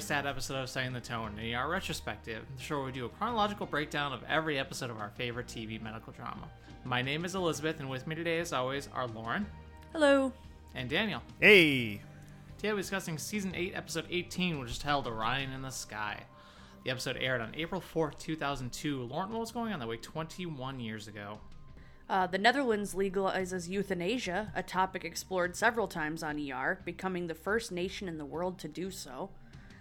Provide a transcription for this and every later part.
to a very sad episode of Setting the Tone, an ER retrospective, the show where we do a chronological breakdown of every episode of our favorite TV medical drama. My name is Elizabeth, and with me today, as always, are Lauren Hello. and Daniel. Hey, Today we're discussing Season 8, Episode 18, which is titled Orion in the Sky. The episode aired on April 4th, 2002. Lauren, what was going on that week 21 years ago? Uh, the Netherlands legalizes euthanasia, a topic explored several times on ER, becoming the first nation in the world to do so.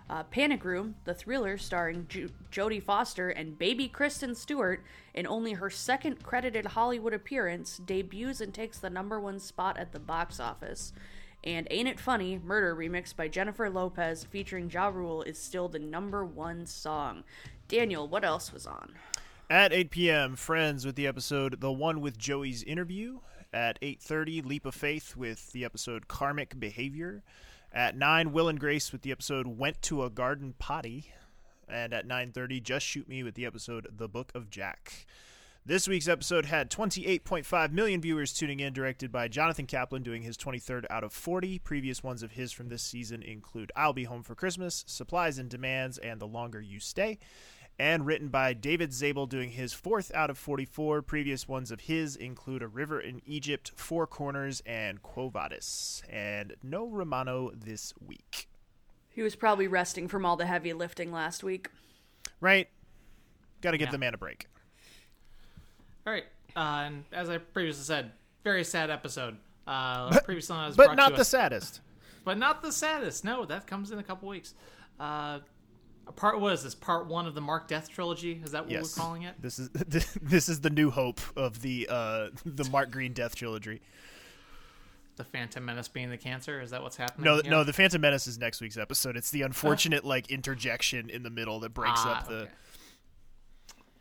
Uh, Panic Room, the thriller starring Ju- Jodie Foster and baby Kristen Stewart, in only her second credited Hollywood appearance, debuts and takes the number one spot at the box office. And Ain't It Funny, Murder remixed by Jennifer Lopez featuring Ja Rule, is still the number one song. Daniel, what else was on? at 8 p.m., Friends with the episode The One with Joey's Interview. At 8.30, Leap of Faith with the episode Karmic Behavior. At 9, Will and Grace with the episode Went to a Garden Potty. And at 9.30, Just Shoot Me with the episode The Book of Jack. This week's episode had 28.5 million viewers tuning in, directed by Jonathan Kaplan, doing his 23rd out of 40. Previous ones of his from this season include I'll Be Home for Christmas, Supplies and Demands, and The Longer You Stay. And written by David Zabel, doing his fourth out of 44. Previous ones of his include A River in Egypt, Four Corners, and Quo Vadis. And no Romano this week. He was probably resting from all the heavy lifting last week. Right? Got to give Yeah. the man a break. All right, uh, and as I previously said, very sad episode. Uh, previously on was But not the us- saddest. but not the saddest. No, that comes in a couple weeks. Uh, part what is this? Part one of the Mark Death trilogy? Is that what Yes. we're calling it? This is this is the new hope of the uh, the Mark Green Death trilogy. The Phantom Menace being the cancer? Is that what's happening? No, no, the Phantom Menace is next week's episode. It's the unfortunate like interjection in the middle that breaks Ah, up the. okay.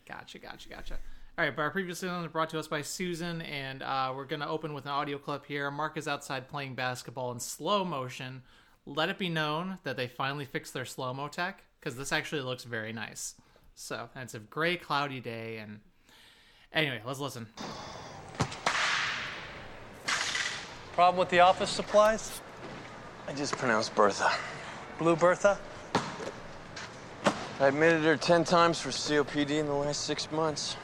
Gotcha, gotcha, gotcha. All right, but our previous one was brought to us by Susan, and uh, we're going to open with an audio clip here. Mark is outside playing basketball in slow motion. Let it be known that they finally fixed their slow mo tech because this actually looks very nice. So, and it's a gray, cloudy day, and anyway, let's listen. Problem with the office supplies? I just pronounced Bertha. Blue Bertha? I admitted her 10 times for COPD in the last six months.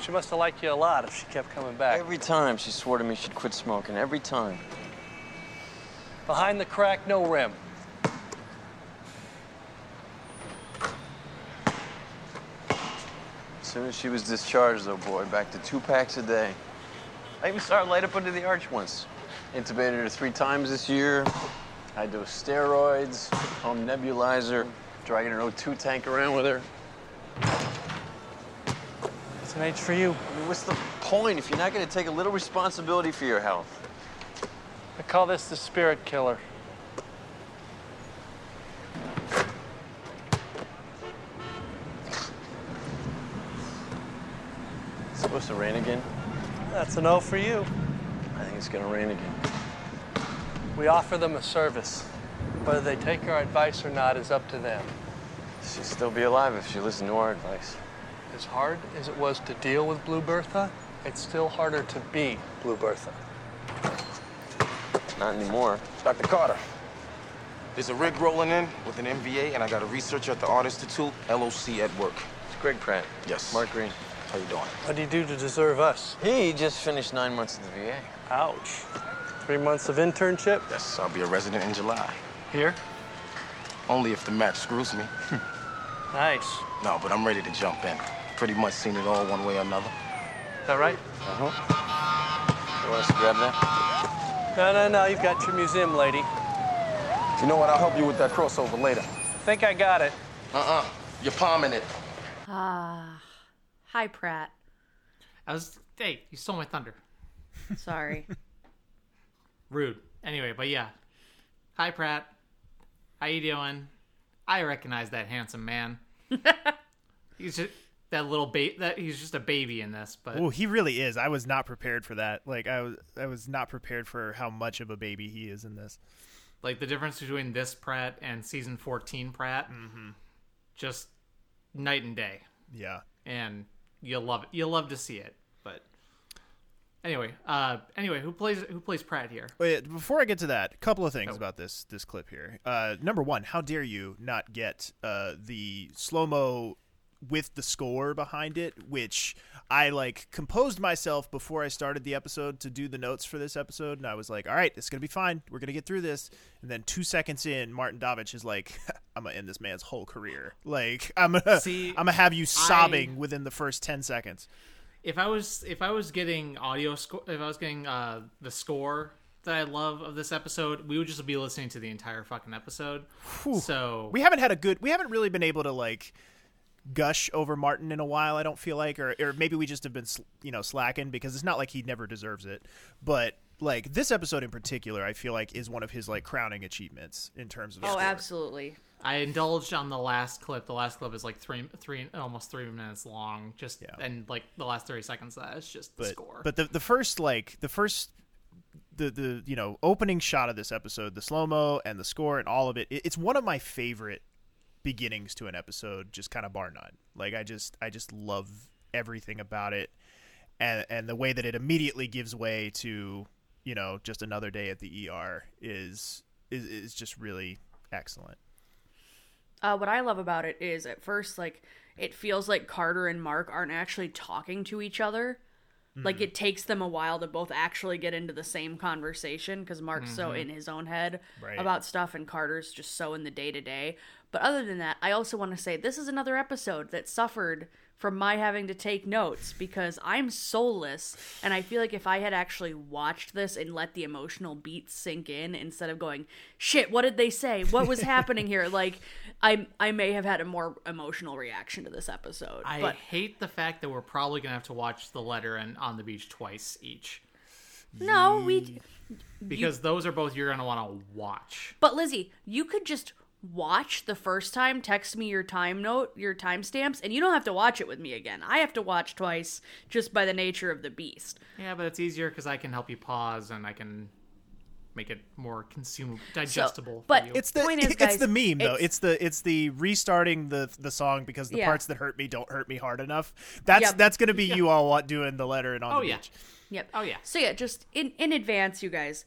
She must have liked you a lot if she kept coming back. Every time she swore to me she'd quit smoking. Every time. Behind the crack, no rim. Soon as she was discharged, though, boy, back to two packs a day. I even saw her light up under the arch once. Intubated her three times this year. High dose steroids, home nebulizer, dragging her O2 tank around with her. It's an age for you. I mean, what's the point if you're not going to take a little responsibility for your health? I call this the spirit killer. It's supposed to rain again. That's a no for you. I think it's going to rain again. We offer them a service. Whether they take our advice or not is up to them. She'd still be alive if she listened to our advice. As hard as it was to deal with Blue Bertha, it's still harder to be Blue Bertha. Not anymore. Dr. Carter, there's a rig rolling in with an MVA, and I got a researcher at the Art Institute, LOC at work. It's Greg Pratt. Yes. Mark Green. How you doing? What do you do to deserve us? He just finished nine months at the VA. Ouch. Three months of internship? Yes, I'll be a resident in July. Here? Only if the match screws me. Nice. No, but I'm ready to jump in. Pretty much seen it all one way or another. Is that right? Uh-huh. You want us to grab that? No, no, no. You've got your museum lady. You know what? I'll help you with that crossover later. Think I got it. Uh-uh. You're palming it. Ah. Hi, Pratt. I was, hey, you stole my thunder. Sorry. Rude. Anyway, but yeah. Hi, Pratt. How you doing? I recognize that handsome man. he's just that little ba- that he's just a baby in this, but Oh, he really is. I was not prepared for that. Like I was, I was not prepared for how much of a baby he is in this. like the difference between this Pratt and season 14 Pratt, mm-hmm. just night and day. Yeah. And you'll love it. You'll love to see it. But Anyway, uh, anyway, who plays who plays Pratt here? Wait, before I get to that, a couple of things Oh. about this this clip here. Uh, number one, how dare you not get uh, the slow mo with the score behind it, which I like composed myself before I started the episode to do the notes for this episode, and I was like, "All right, it's gonna be fine. We're gonna get through this." And then two seconds in, Martin Davich is like, "I'm gonna end this man's whole career. Like, I'm gonna, See, I'm gonna have you sobbing within the first ten seconds." If I was if I was getting audio score, if I was getting uh, the score that I love of this episode, we would just be listening to the entire fucking episode. So we haven't had a good we haven't really been able to like gush over martin in a while i don't feel like or, or maybe we just have been sl- you know slacking because it's not like he never deserves it but like this episode in particular i feel like is one of his like crowning achievements in terms of Oh, score. absolutely. I indulged on the last clip. The last clip is like three, three, almost three minutes long. Just Yeah. and like the last thirty seconds that is just the but score. but the the first like the first the the you know opening shot of this episode the slow mo and the score and all of it, it it's one of my favorite beginnings to an episode just kind of bar none. Like i just i just love everything about it. And and the way that it immediately gives way to you know just another day at the er is is, is just really excellent. Uh, what I love about it is at first, like, it feels like Carter and Mark aren't actually talking to each other. Like, hmm. it takes them a while to both actually get into the same conversation because Mark's so mm-hmm. in his own head Right. about stuff and Carter's just so in the day to day. But other than that, I also want to say this is another episode that suffered from my having to take notes because I'm soulless and I feel like if I had actually watched this and let the emotional beats sink in instead of going, shit, what did they say? What was happening here? Like I I may have had a more emotional reaction to this episode. I but hate the fact that we're probably gonna have to watch the letter and on the beach twice each no, we because those are both you're gonna want to watch. But Lizzie, you could just watch the first time, text me your time note, your timestamps, and you don't have to watch it with me again. I have to watch twice just by the nature of the beast. Yeah, but it's easier because I can help you pause and I can make it more consumable, digestible. but for you. It's the Point is, it's the meme though. it's- It's, the it's the restarting the the song because the Yeah. parts that hurt me don't hurt me hard enough. That's Yep. that's gonna be you all doing the letter and on Oh, the yeah. beach. Yep. Oh, yeah. So yeah, just in in advance, you guys.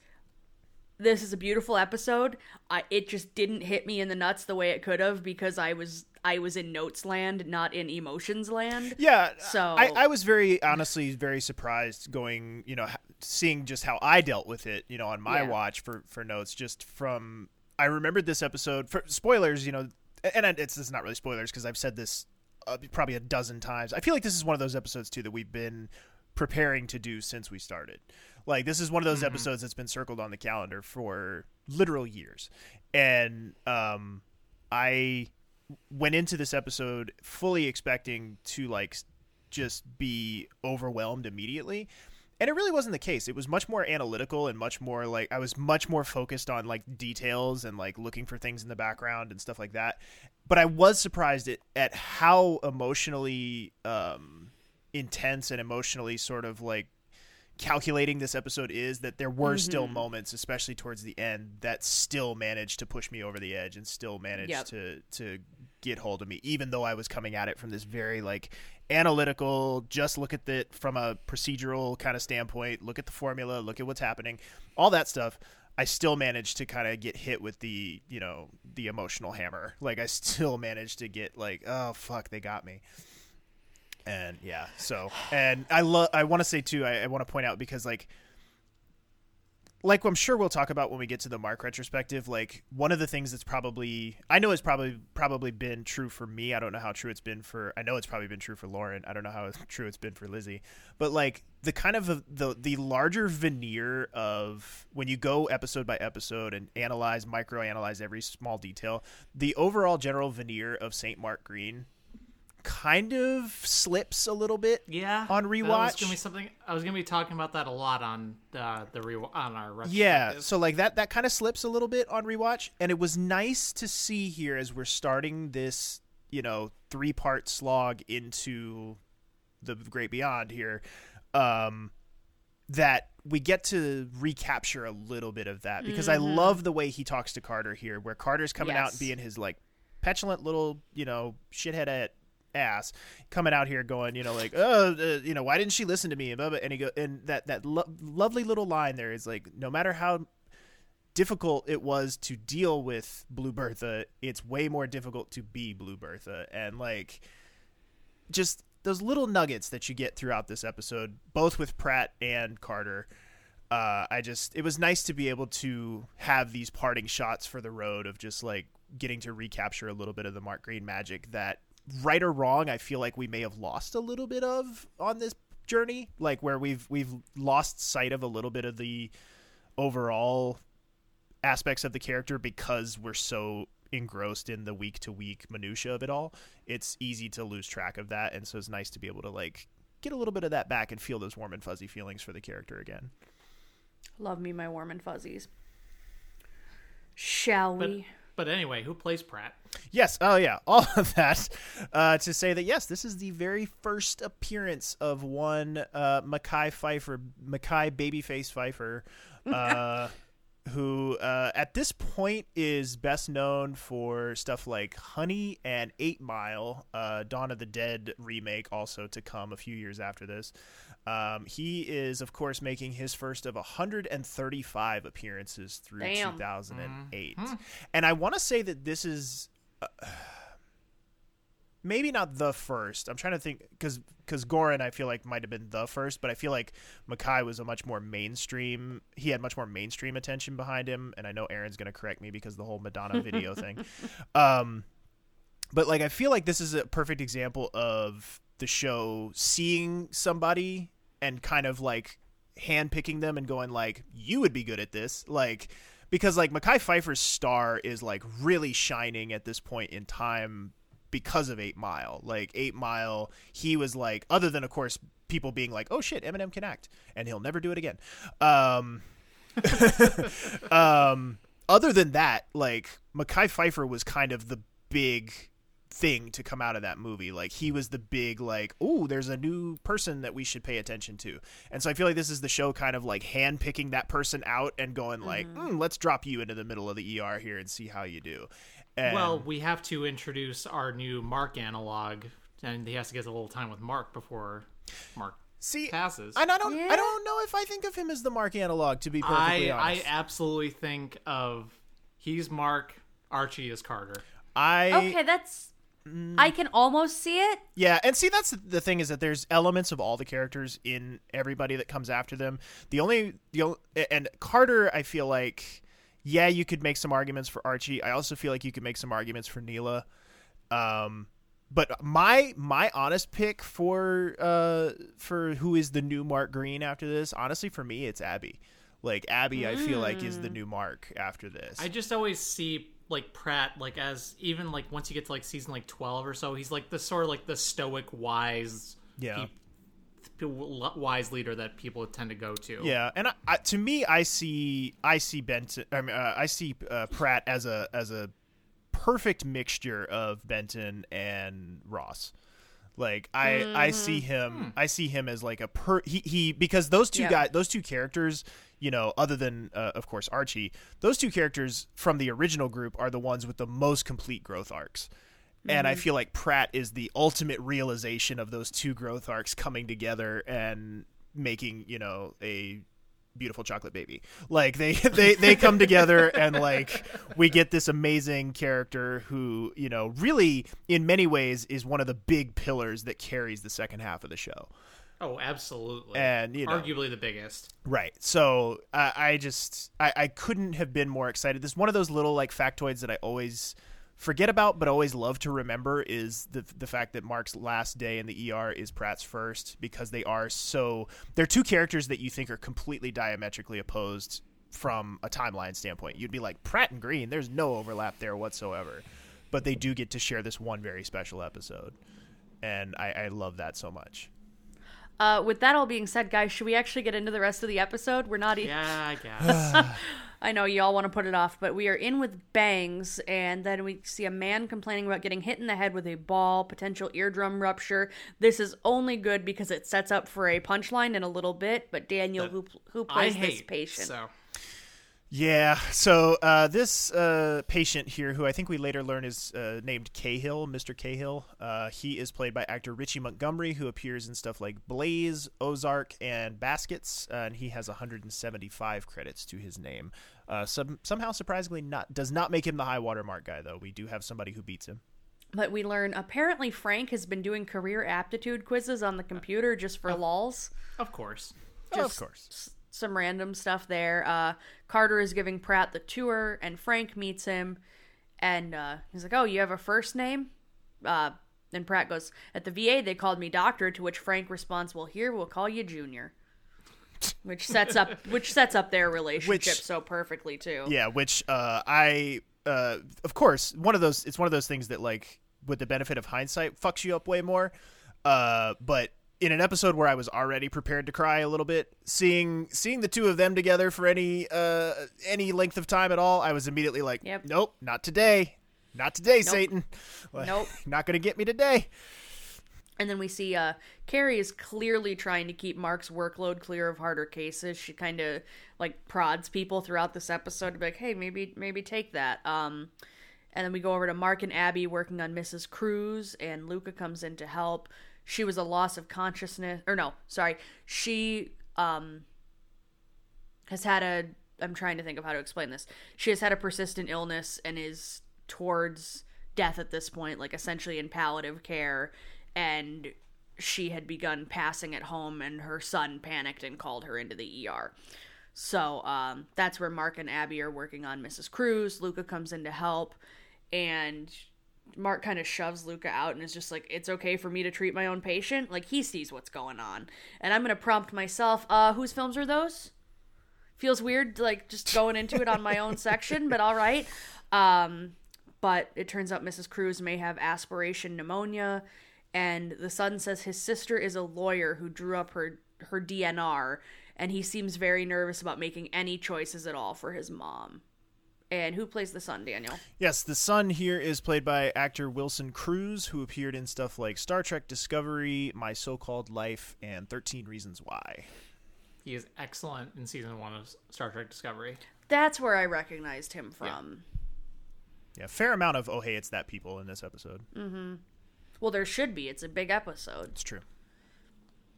This is a beautiful episode. I, it just didn't hit me in the nuts the way it could have because I was I was in notes land, not in emotions land. Yeah. So- I, I was very honestly very surprised going, you know, seeing just how I dealt with it, you know, on my Yeah. watch for for notes just from I remembered this episode for spoilers, you know, and it's, it's not really spoilers because I've said this uh, probably a dozen times. I feel like this is one of those episodes too that we've been preparing to do since we started. Like this is one of those episodes that's been circled on the calendar for literal years. And um I went into this episode fully expecting to like just be overwhelmed immediately. And it really wasn't the case. It was much more analytical and much more like i was much more focused on like details and like looking for things in the background and stuff like that. But i was surprised at, at how emotionally um intense and emotionally sort of like calculating this episode is that there were still mm-hmm. moments especially towards the end that still managed to push me over the edge and still managed Yep. to to get hold of me even though I was coming at it from this very like analytical just look at it from a procedural kind of standpoint look at the formula look at what's happening all that stuff. I still managed to kind of get hit with the you know the emotional hammer. Like I still managed to get like oh fuck they got me and yeah so and i love i want to say too i, I want to point out because like like i'm sure we'll talk about when we get to the mark retrospective like one of the things that's probably i know it's probably probably been true for me i don't know how true it's been for i know it's probably been true for lauren i don't know how true it's been for lizzie but like the kind of the the larger veneer of when you go episode by episode and analyze micro analyze every small detail the overall general veneer of saint mark green kind of slips a little bit yeah on That was rewatch. gonna be something I was gonna be talking about that a lot on uh, the re- on our yeah so like that that kind of slips a little bit on rewatch and it was nice to see here as we're starting this you know three part slog into the great beyond here um that we get to recapture a little bit of that because i love the way he talks to carter here where carter's coming out and being his like petulant little you know shithead at ass coming out here going, you know, like, oh, uh, you know, why didn't she listen to me? And, he go, and that that lo- lovely little line there is like, no matter how difficult it was to deal with Blue Bertha, it's way more difficult to be Blue Bertha, and like, just those little nuggets that you get throughout this episode, both with Pratt and Carter. Uh, I just it was nice to be able to have these parting shots for the road of just like getting to recapture a little bit of the Mark Green magic that right or wrong I feel like we may have lost a little bit of on this journey like where we've we've lost sight of a little bit of the overall aspects of the character because we're so engrossed in the week to week minutia of it all it's easy to lose track of that and so it's nice to be able to like get a little bit of that back and feel those warm and fuzzy feelings for the character again Love me my warm and fuzzies. Shall But, we? But anyway, who plays Pratt? Yes. Oh, yeah. All of that uh, to say that yes, this is the very first appearance of one uh, Mekhi Phifer, Mekhi Babyface Phifer, uh, who uh, at this point is best known for stuff like Honey and Eight Mile, uh, Dawn of the Dead remake, also to come a few years after this. Um, he is, of course, making his first of 135 appearances through Damn. 2008. And I want to say that this is uh, maybe not the first. I'm trying to think because because Goran I feel like might have been the first, but I feel like Mekhi was a much more mainstream. He had much more mainstream attention behind him, and I know Aaron's going to correct me because the whole Madonna video thing. Um, but like I feel like this is a perfect example of the show seeing somebody and kind of like handpicking them and going like you would be good at this like because like Mekhi Phifer's star is like really shining at this point in time because of 8 Mile like 8 Mile he was like other than of course people being like oh shit Eminem can act and he'll never do it again um um other than that like Mekhi Phifer was kind of the big thing to come out of that movie. Like he was the big like, oh, there's a new person that we should pay attention to. And so I feel like this is the show kind of like hand picking that person out and going like, mm, let's drop you into the middle of the ER here and see how you do. And Well, we have to introduce our new Mark analog, and he has to get a little time with Mark before Mark see, passes. and I don't, Yeah. I don't know if I think of him as the Mark analog to be perfectly I, I absolutely think of he's Mark, Archie is Carter. I, Okay, that's. Mm. I can almost see it. Yeah, and see that's the thing is that there's elements of all the characters in everybody that comes after them. The only the only, and Carter, I feel like, yeah, you could make some arguments for Archie. I also feel like you could make some arguments for Neela. Um, but my my honest pick for uh for who is the new Mark Green after this, honestly, for me, it's Abby. Like Abby, I feel like is the new Mark after this. I just always see like Pratt like as even like once you get to like season like twelve or so, he's like the sort of like the stoic, wise, Yeah. pe- wise leader that people tend to go to. Yeah, and I, I, to me, I see I see Benton. I, mean, uh, I see uh, Pratt as a as a perfect mixture of Benton and Ross. Like I I see him I see him as like a per he, he because those two Yeah. guys those two characters you know other than uh, of course Archie those two characters from the original group are the ones with the most complete growth arcs. And I mm-hmm. feel like Pratt is the ultimate realization of those two growth arcs coming together and making, you know, a beautiful chocolate baby. Like they they they come together and like we get this amazing character who, you know, really in many ways is one of the big pillars that carries the second half of the show. Oh, absolutely. And, you know- arguably the biggest. Right. So I I just I, I couldn't have been more excited. This is one of those little like factoids that I always forget about, but always love to remember is the the fact that Mark's last day in the ER is Pratt's first because they are so they're two characters that you think are completely diametrically opposed from a timeline standpoint. You'd be like Pratt and Green, there's no overlap there whatsoever, but they do get to share this one very special episode, and I, I love that so much. Uh, with that all being said, guys, should we actually get into the rest of the episode? We're not. even. Yeah, I guess. I know you all want to put it off, but we are in with bangs, and then we see a man complaining about getting hit in the head with a ball, potential eardrum rupture. This is only good because it sets up for a punchline in a little bit. But Daniel, who who I plays hate this patient? So Yeah. So uh, this uh, patient here, who I think we later learn is uh, named Cahill, Mr. Cahill, uh, he is played by actor Richie Montgomery, who appears in stuff like Blaze, Ozark, and Baskets, uh, and he has 175 credits to his name. Uh, some, somehow, surprisingly, not does not make him the high watermark guy, though. We do have somebody who beats him. But we learn apparently Frank has been doing career aptitude quizzes on the computer just for lulz. Of course. Oh, of course. Some random stuff there. Uh, Carter is giving Pratt the tour, and Frank meets him, and uh, he's like, "Oh, you have a first name?" Uh, and Pratt goes, "At the VA, they called me Doctor." To which Frank responds, "Well, here we'll call you Junior," which sets up which sets up their relationship Which- so perfectly too. Yeah, which uh, I, uh, of course, one of those. It's one of those things that, like, with the benefit of hindsight, fucks you up way more. Uh, but in an episode where I was already prepared to cry a little bit, seeing seeing the two of them together for any uh any length of time at all, I was immediately like, Yep. nope, not today, not today, Satan. Like, Nope. not gonna get me today. And then we see uh, Kerry is clearly trying to keep Mark's workload clear of harder cases. She kind of like prods people throughout this episode to be like, "Hey, maybe maybe take that." Um, and then we go over to Mark and Abby working on Mrs. Cruz, and Luca comes in to help. She was a loss of consciousness, or no, sorry, she um has had a. I'm trying to think of how to explain this. She has had a persistent illness and is towards death at this point, like essentially in palliative care. And she had begun passing at home, and her son panicked and called her into the ER. So um, that's where Mark and Abby are working on Mrs. Cruz. Luca comes in to help, and Mark kind of shoves Luca out and is just like, "It's okay for me to treat my own patient." Like he sees what's going on, and I'm gonna prompt myself, "Uh, whose films are those?" Feels weird, like just going into it on my own section, but all right. Um, but it turns out Mrs. Cruz may have aspiration pneumonia, and the son says his sister is a lawyer who drew up her her DNR, and he seems very nervous about making any choices at all for his mom. And who plays the son, Daniel? Yes, the son here is played by actor Wilson Cruz, who appeared in stuff like Star Trek Discovery, My So-Called Life, and 13 Reasons Why. He is excellent in season one of Star Trek Discovery. That's where I recognized him from. Yeah, fair amount of oh hey it's that people in this episode. Mm-hmm. Well, there should be. It's a big episode. It's true.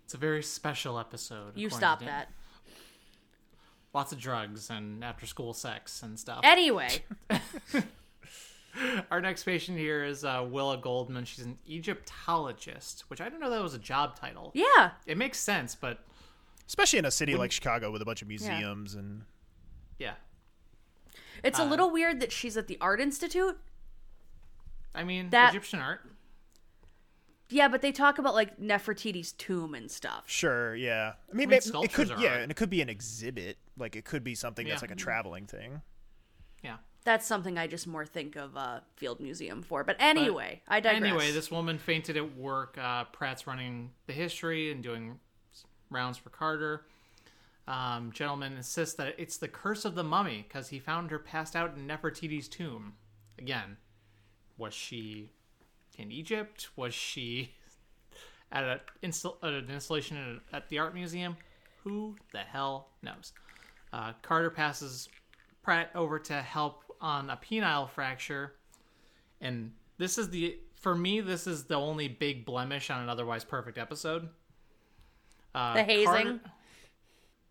It's a very special episode. You stop Dan. that. Lots of drugs and after school sex and stuff. Anyway, Our next patient here is uh, Willa Goldman. She's an Egyptologist, which I didn't know that was a job title. yeah. It makes sense, but Especially in a city like Chicago with a bunch of museums and yeah. It's a little weird that she's at the Art Institute. I mean, That- Egyptian art. Yeah, but they talk about like Nefertiti's tomb and stuff. sure, yeah. I mean, mean, maybe, it sculptures could are yeah, art. and it could be an exhibit. Like it could be something that's like a traveling thing. Yeah. That's something I just more think of uh, Field Museum for. But anyway, I digress. Anyway, this woman fainted at work. Uh, Pratt's running the history and doing rounds for Carter. Um, gentleman insists that it's the curse of the mummy because he found her passed out in Nefertiti's tomb. Again, was she in Egypt? Was she at, a at an installation at, at the art museum? Who the hell knows? Uh, Carter passes Pratt over to help on a penile fracture. And this is the for me this is the only big blemish on an otherwise perfect episode. Uh, The hazing? Carter-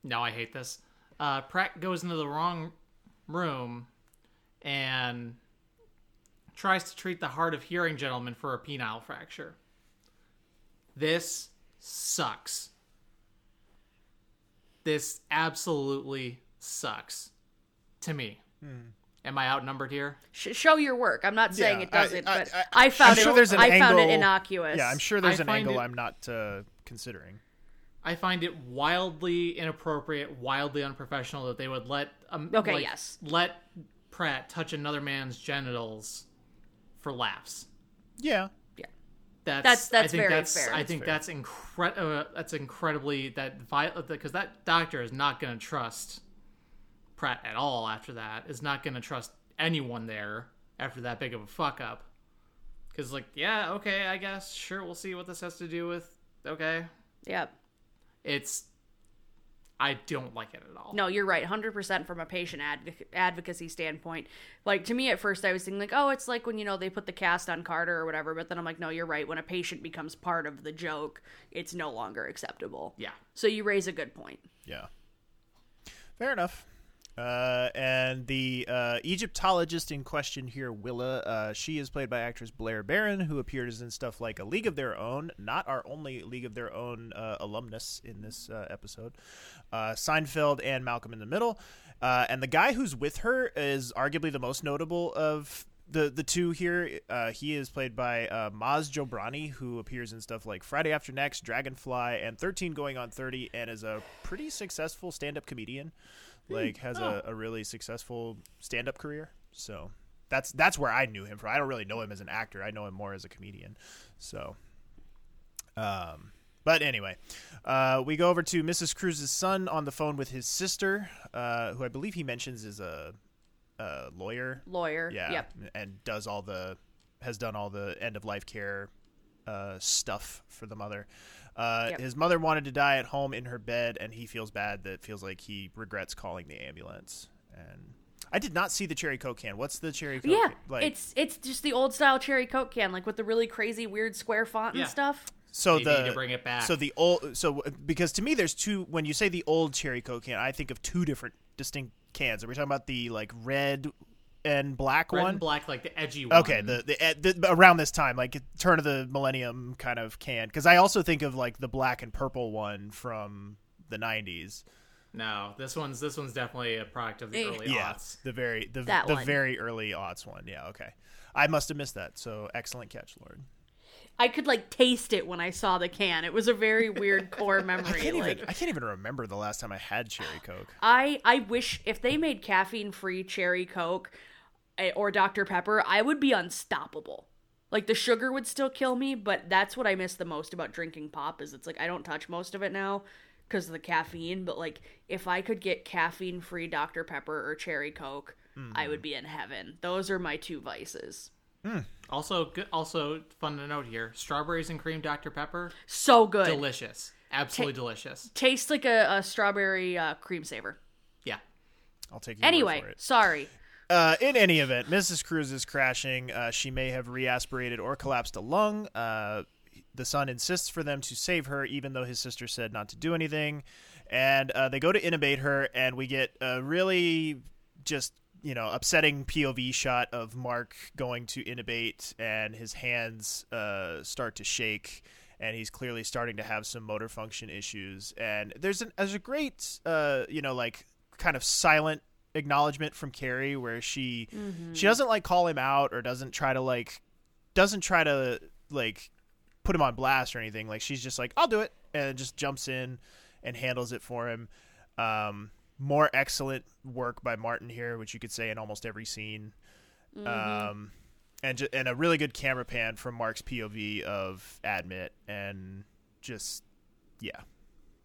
no i hate this. Uh, pratt goes into the wrong room and tries to treat the hard of hearing gentleman for a penile fracture. This sucks this absolutely sucks to me am i outnumbered here Sh- show your work. I'm not saying Yeah, it doesn't, I- but I- I, found I'm it. sure there's an I found it innocuous. Yeah, I'm sure there's I an angle it- I'm not uh, considering. I find it wildly inappropriate, wildly unprofessional that they would let um, Okay, like, yes. let Pratt touch another man's genitals for laughs. Yeah. That's That's- that's I think very that's fair. I think fair. that's incre- uh, that's incredibly that because that doctor is not going to trust Pratt at all after that. Is not going to trust anyone there after that big of a fuck up. Because like yeah okay I guess sure we'll see what this has to do with okay Yep. it's I don't like it at all. No, you're right. 100% from a patient advoc- advocacy standpoint. Like, to me, at first, I was thinking, like, oh, it's like when, you know, they put the cast on Carter or whatever. But then I'm like, no, you're right. When a patient becomes part of the joke, it's no longer acceptable. Yeah. So you raise a good point. Yeah. Fair enough. Uh, and the uh, Egyptologist in question here, Willa, uh, she is played by actress Blair Barron, who appears in stuff like A League of Their Own, not our only League of Their Own uh, alumnus in this uh, episode, uh, Seinfeld, and Malcolm in the Middle. And the guy who's with her is arguably the most notable of the the two here. Uh, he is played by uh, Maz Jobrani, who appears in stuff like Friday After Next, Dragonfly, and Thirteen Going on Thirty, and is a pretty successful stand up comedian. Like has a, a really successful stand up career. So that's that's where I knew him from. I don't really know him as an actor. I know him more as a comedian. So um but anyway, uh, we go over to Mrs. Cruz's son on the phone with his sister, uh, who I believe he mentions is a, a lawyer. Lawyer. Yeah, Yep. and does all the has done all the end of life care uh, stuff for the mother. Uh, Yep. His mother wanted to die at home in her bed, and he feels bad that feels like he regrets calling the ambulance. And I did not see the cherry coke can. What's the cherry coke? Yeah, can? like it's it's just the old style cherry coke can, like with the really crazy weird square font Yeah. and stuff. so They the need to bring it back. So the old so because to me there's two when you say the old cherry coke can, I think of two different distinct cans. Are we talking about the like red and black Red one? and black, like the edgy one. Okay, the, the, the around this time, like turn of the millennium kind of can, because I also think of like the black and purple one from the '90s. No, this one's this one's definitely a product of the Eh. early Yeah, aughts. the very the That the one. very early aughts one. Yeah, okay, I must have missed that. So excellent catch, Lord. I could like taste it when I saw the can. It was a very weird core I memory. can't like even I can't even remember the last time I had cherry coke. I I wish if they made caffeine free cherry coke Eh, or Dr Pepper, I would be unstoppable. Like the sugar would still kill me, but that's what I miss the most about drinking pop is it's like I don't touch most of it now because of the caffeine, but like if I could get caffeine free Dr Pepper or cherry coke, I would hmm. be in heaven. Those are my two vices. Hmm. Also, good, also fun to note here: strawberries and cream Dr Pepper, So good. delicious, absolutely delicious. Tastes like a, a strawberry uh, cream saver. Yeah, I'll take your word Anyway, for it. sorry. Uh, in any event, Mrs. Cruz is crashing. Uh, she may have reaspirated or collapsed a lung. Uh, the son insists for them to save her, even though his sister said not to do anything. And uh, they go to intubate her, and we get a really just you know upsetting POV shot of Mark going to intubate, and his hands uh, start to shake. And he's clearly starting to have some motor function issues. And there's an there's a great, uh, you know, like kind of silent acknowledgement from Kerry where she she doesn't like call him out or doesn't try to like doesn't try to like put him on blast or anything. Like she's just like, I'll do it and just jumps in and handles it for him. Um more excellent work by Martin here, which you could say in almost every scene. Um and ju- and a really good camera pan from Mark's POV of Admit and just yeah.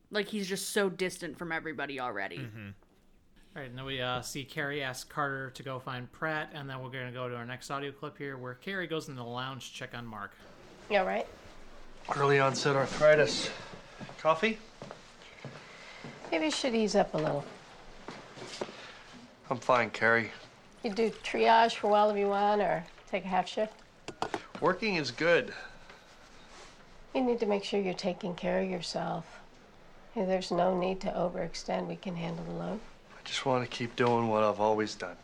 Like he's just so distant from everybody already. All right, and then we uh, see Kerry ask Carter to go find Pratt, and then we're going to go to our next audio clip here where Kerry goes into the lounge to check on Mark. You all right? Early onset arthritis. Coffee? Maybe you should ease up a little. I'm fine, Kerry. You do triage for a while if you want, or take a half shift. Working is good. You need to make sure you're taking care of yourself. Hey, There's no need to overextend. We can handle the load. I just want to keep doing what I've always done.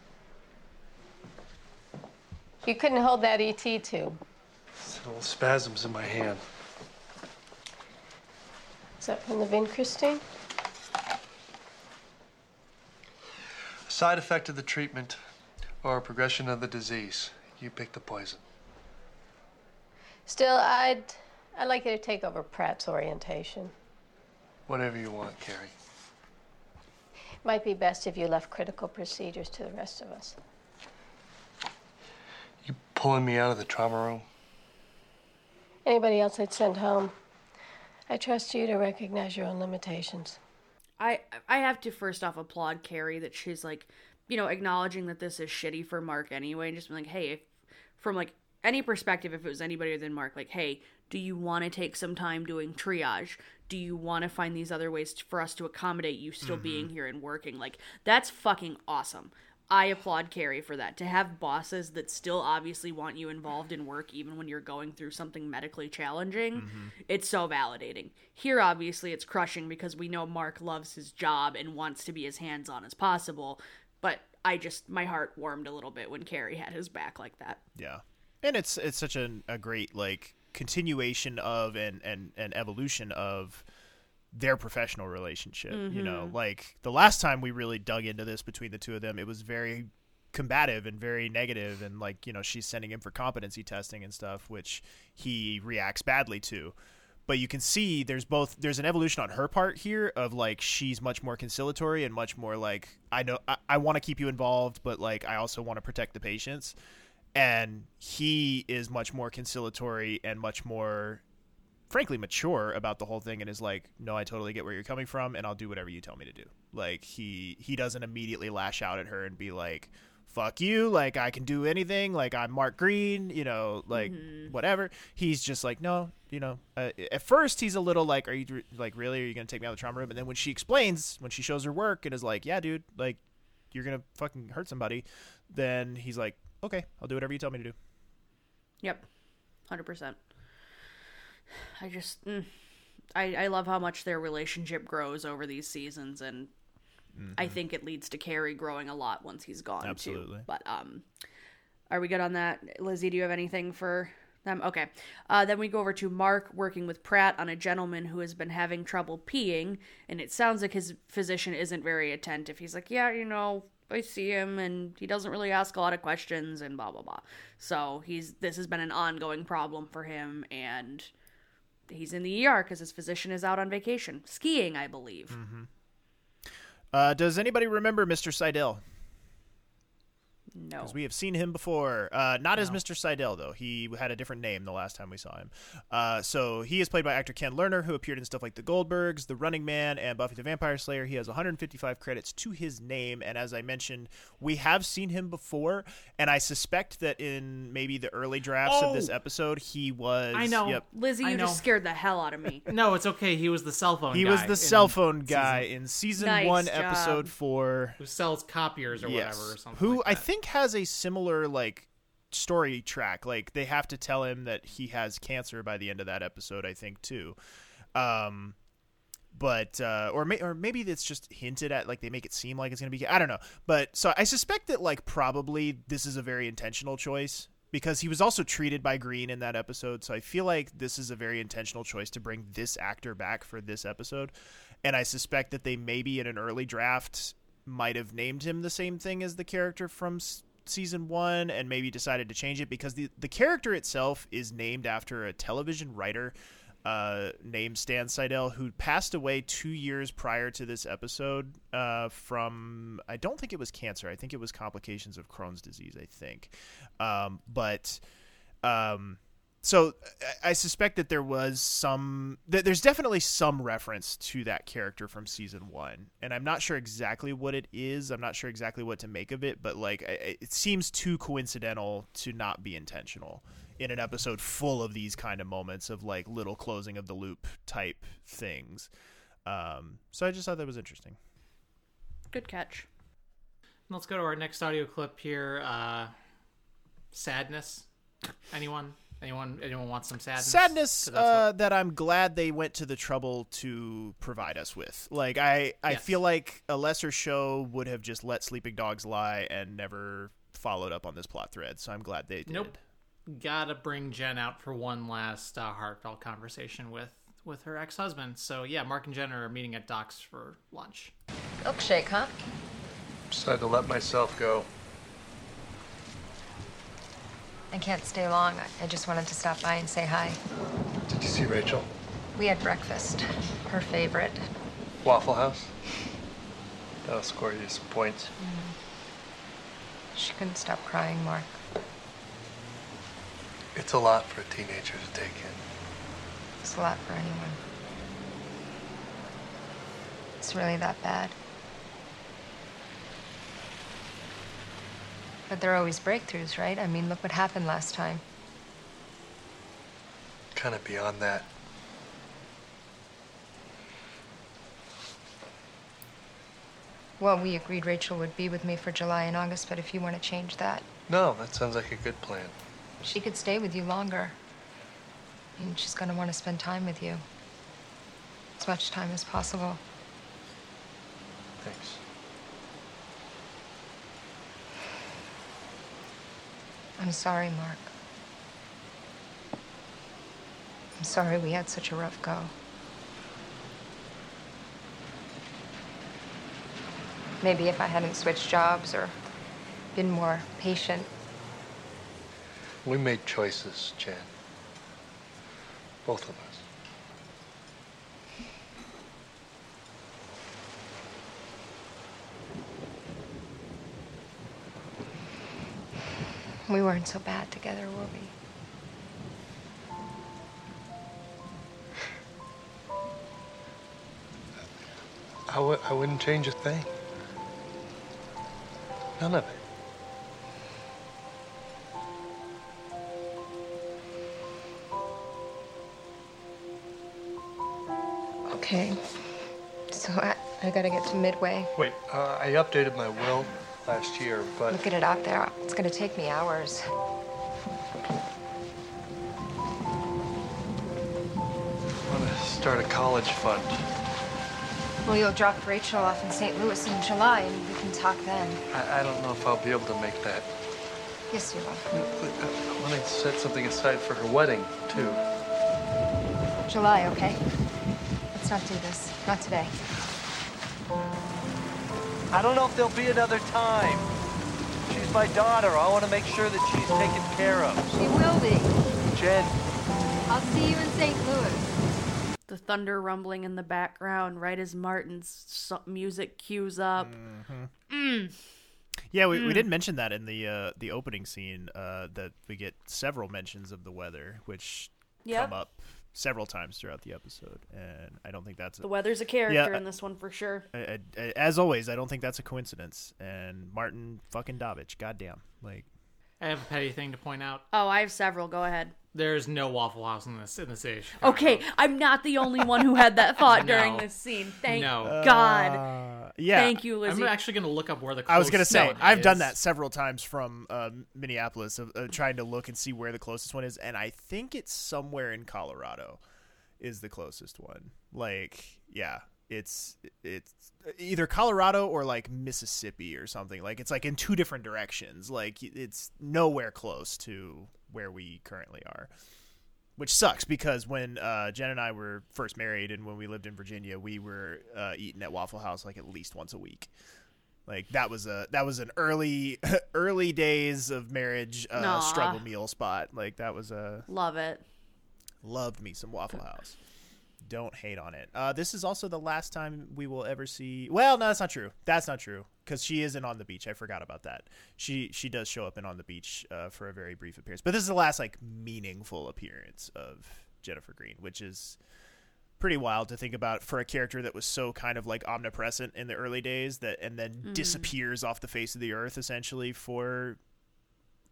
You couldn't hold that ET tube. Little spasms in my hand. Is that from the Vincristine? A side effect of the treatment or a progression of the disease. You pick the poison. Still, I'd, I'd like you to take over Pratt's orientation. Whatever you want, Kerry. Might be best if you left critical procedures to the rest of us. You pulling me out of the trauma room? Anybody else I'd send home. I trust you to recognize your own limitations. I I have to first off applaud Kerry that she's like, you know, acknowledging that this is shitty for Mark anyway, and just being like, hey, if, from like any perspective if it was anybody other than Mark, like, hey, do you want to take some time doing triage? Do you want to find these other ways for us to accommodate you still being mm-hmm. here and working? Like, that's fucking awesome. I applaud Kerry for that. To have bosses that still obviously want you involved in work even when you're going through something medically challenging, mm-hmm. it's so validating. Here, obviously, it's crushing because we know Mark loves his job and wants to be as hands on as possible. But I just, my heart warmed a little bit when Kerry had his back like that. Yeah, and it's it's such an, a great like continuation of and and and evolution of their professional relationship. You know, mm-hmm. like the last time we really dug into this between the two of them, it was very combative and very negative and like you know she's sending him for competency testing and stuff which he reacts badly to. But you can see there's both there's an evolution on her part here of like she's much more conciliatory and much more like i know i, I want to keep you involved but like i also want to protect the patients and he is much more conciliatory and much more frankly mature about the whole thing and is like no i totally get where you're coming from and i'll do whatever you tell me to do. Like he he doesn't immediately lash out at her and be like fuck you. Like i can do anything. Like i'm mark green you know like whatever. He's just like no you know uh, at first he's a little like are you like really? Are you gonna take me out of the trauma room? And then when she explains when she shows her work and is like yeah dude like you're gonna fucking hurt somebody then he's like okay i'll do whatever you tell me to do Yep, hundred percent. I just, mm, I I love how much their relationship grows over these seasons, and I think it leads to Kerry growing a lot once he's gone Absolutely. too. But um, are we good on that, Lizzie? Do you have anything for them? Okay. Uh, then we go over to Mark working with Pratt on a gentleman who has been having trouble peeing, and it sounds like his physician isn't very attentive. He's like, yeah, you know, I see him and he doesn't really ask a lot of questions and blah blah blah. So he's this has been an ongoing problem for him and he's in the ER because his physician is out on vacation skiing, I believe. uh, does anybody remember mr seidel No, because we have seen him before. Uh, not as Mr. Seidel though. He had a different name the last time we saw him. Uh, so he is played by actor Ken Lerner, who appeared in stuff like The Goldbergs, The Running Man, and Buffy the Vampire Slayer. He has 155 credits to his name, and as I mentioned, we have seen him before. And I suspect that in maybe the early drafts of this Oh! episode, he was. I know. Yep. Lizzie, I you just scared the hell out of me. No, it's okay. He was the cell phone. He guy was the cell phone guy in season Nice one, job. episode four. who sells copiers or yes. whatever or something. Who like I think has a similar like story track. Like they have to tell him that he has cancer by the end of that episode. I think too. Um, but uh, or may, or maybe it's just hinted at. Like they make it seem like it's gonna be. I don't know. But so I suspect that like probably this is a very intentional choice. Because he was also treated by Green in that episode, so I feel like this is a very intentional choice to bring this actor back for this episode. And I suspect that they maybe in an early draft might have named him the same thing as the character from s- season one and maybe decided to change it because the, the character itself is named after a television writer uh, named Stan Seidel who passed away two years prior to this episode uh, from, I don't think it was cancer. I think it was complications of Crohn's disease, I think. Um, but. Um, so I- I suspect that there was some that there's definitely some reference to that character from season one, and I'm not sure exactly what it is. I'm not sure exactly what to make of it, but like I- I- it seems too coincidental to not be intentional in an episode full of these kind of moments of like little closing of the loop type things. Um, so I just thought that was interesting. Good catch. Let's go to our next audio clip here. Uh, sadness. Anyone? Anyone? Anyone want some sadness? sadness 'Cause that's uh, what- that I'm glad they went to the trouble to provide us with. Like I, I Yes. feel like a lesser show would have just let Sleeping Dogs lie and never followed up on this plot thread. So I'm glad they did. Nope. Gotta bring Jen out for one last uh, heartfelt conversation with with her ex husband. So yeah, Mark and Jen are meeting at Doc's for lunch. Milkshake, huh? Decided to let myself go. I can't stay long. I- I just wanted to stop by and say hi. Did you see Rachel? We had breakfast. Her favorite. Waffle House? That'll score you some points. Mm. She couldn't stop crying, Mark. It's a lot for a teenager to take in. It's a lot for anyone. It's really that bad. But there are always breakthroughs, right? I mean, look what happened last time. kind of beyond that. Well, we agreed Rachel would be with me for July and August, but if you want to change that, No, that sounds like a good plan. she could stay with you longer. And she's going to want to spend time with you. As much time as possible. Thanks. I'm sorry, Mark. I'm sorry we had such a rough go. Maybe if I hadn't switched jobs or been more patient. We made choices, Jan. Both of us. We weren't so bad together, were we? I w- I wouldn't change a thing. None of it. Okay. So I, I gotta get to Midway. Wait, uh, I updated my will last year, but Look at it out there. It's gonna take me hours. I want to start a college fund. Well, you'll drop Rachel off in St. Louis in July, and we can talk then. I, I don't know if I'll be able to make that. Yes, you will. I want to set something aside for her wedding, too. July, okay? Let's not do this. Not today. I don't know if there'll be another time. She's my daughter. I want to make sure that she's taken care of. She will be. Jen, I'll see you in St. Louis. The thunder rumbling in the background, right as Martin's music cues up. Mm-hmm. Yeah, we, we Mm. did mention that in the uh, the opening scene uh, that we get several mentions of the weather, which Yep. come up several times throughout the episode, and I don't think that's a, The weather's a character Yeah, in this one for sure. I- I- as always. I don't think that's a coincidence. And Martin fucking Davich, goddamn, like I have a petty thing to point out. Oh, I have several. Go ahead. There's no Waffle House in this in this age. Okay, I'm not the only one who had that thought during this scene. Thank No. God. Uh, yeah. Thank you, Lizzie. I'm actually gonna look up where the. I was gonna say I've done that several times from um, Minneapolis, of uh, trying to look and see where the closest one is, and I think it's somewhere in Colorado, is the closest one. Like, yeah, it's it's either Colorado or like Mississippi or something. Like, it's like in two different directions. Like, it's nowhere close to where we currently are. Which sucks because when uh, Jen and I were first married and when we lived in Virginia, we were uh, eating at Waffle House like at least once a week. Like that was a that was an early early days of marriage uh, struggle meal spot. Like that was a Love it. loved me some Waffle House. Don't hate on it. Uh, this is also the last time we will ever see. Well, no, that's not true. That's not true because she isn't on the beach. I forgot about that. She she does show up in on the beach uh, for a very brief appearance, but this is the last like meaningful appearance of Jennifer Greene, which is pretty wild to think about for a character that was so kind of like omnipresent in the early days that and then Mm. disappears off the face of the earth essentially for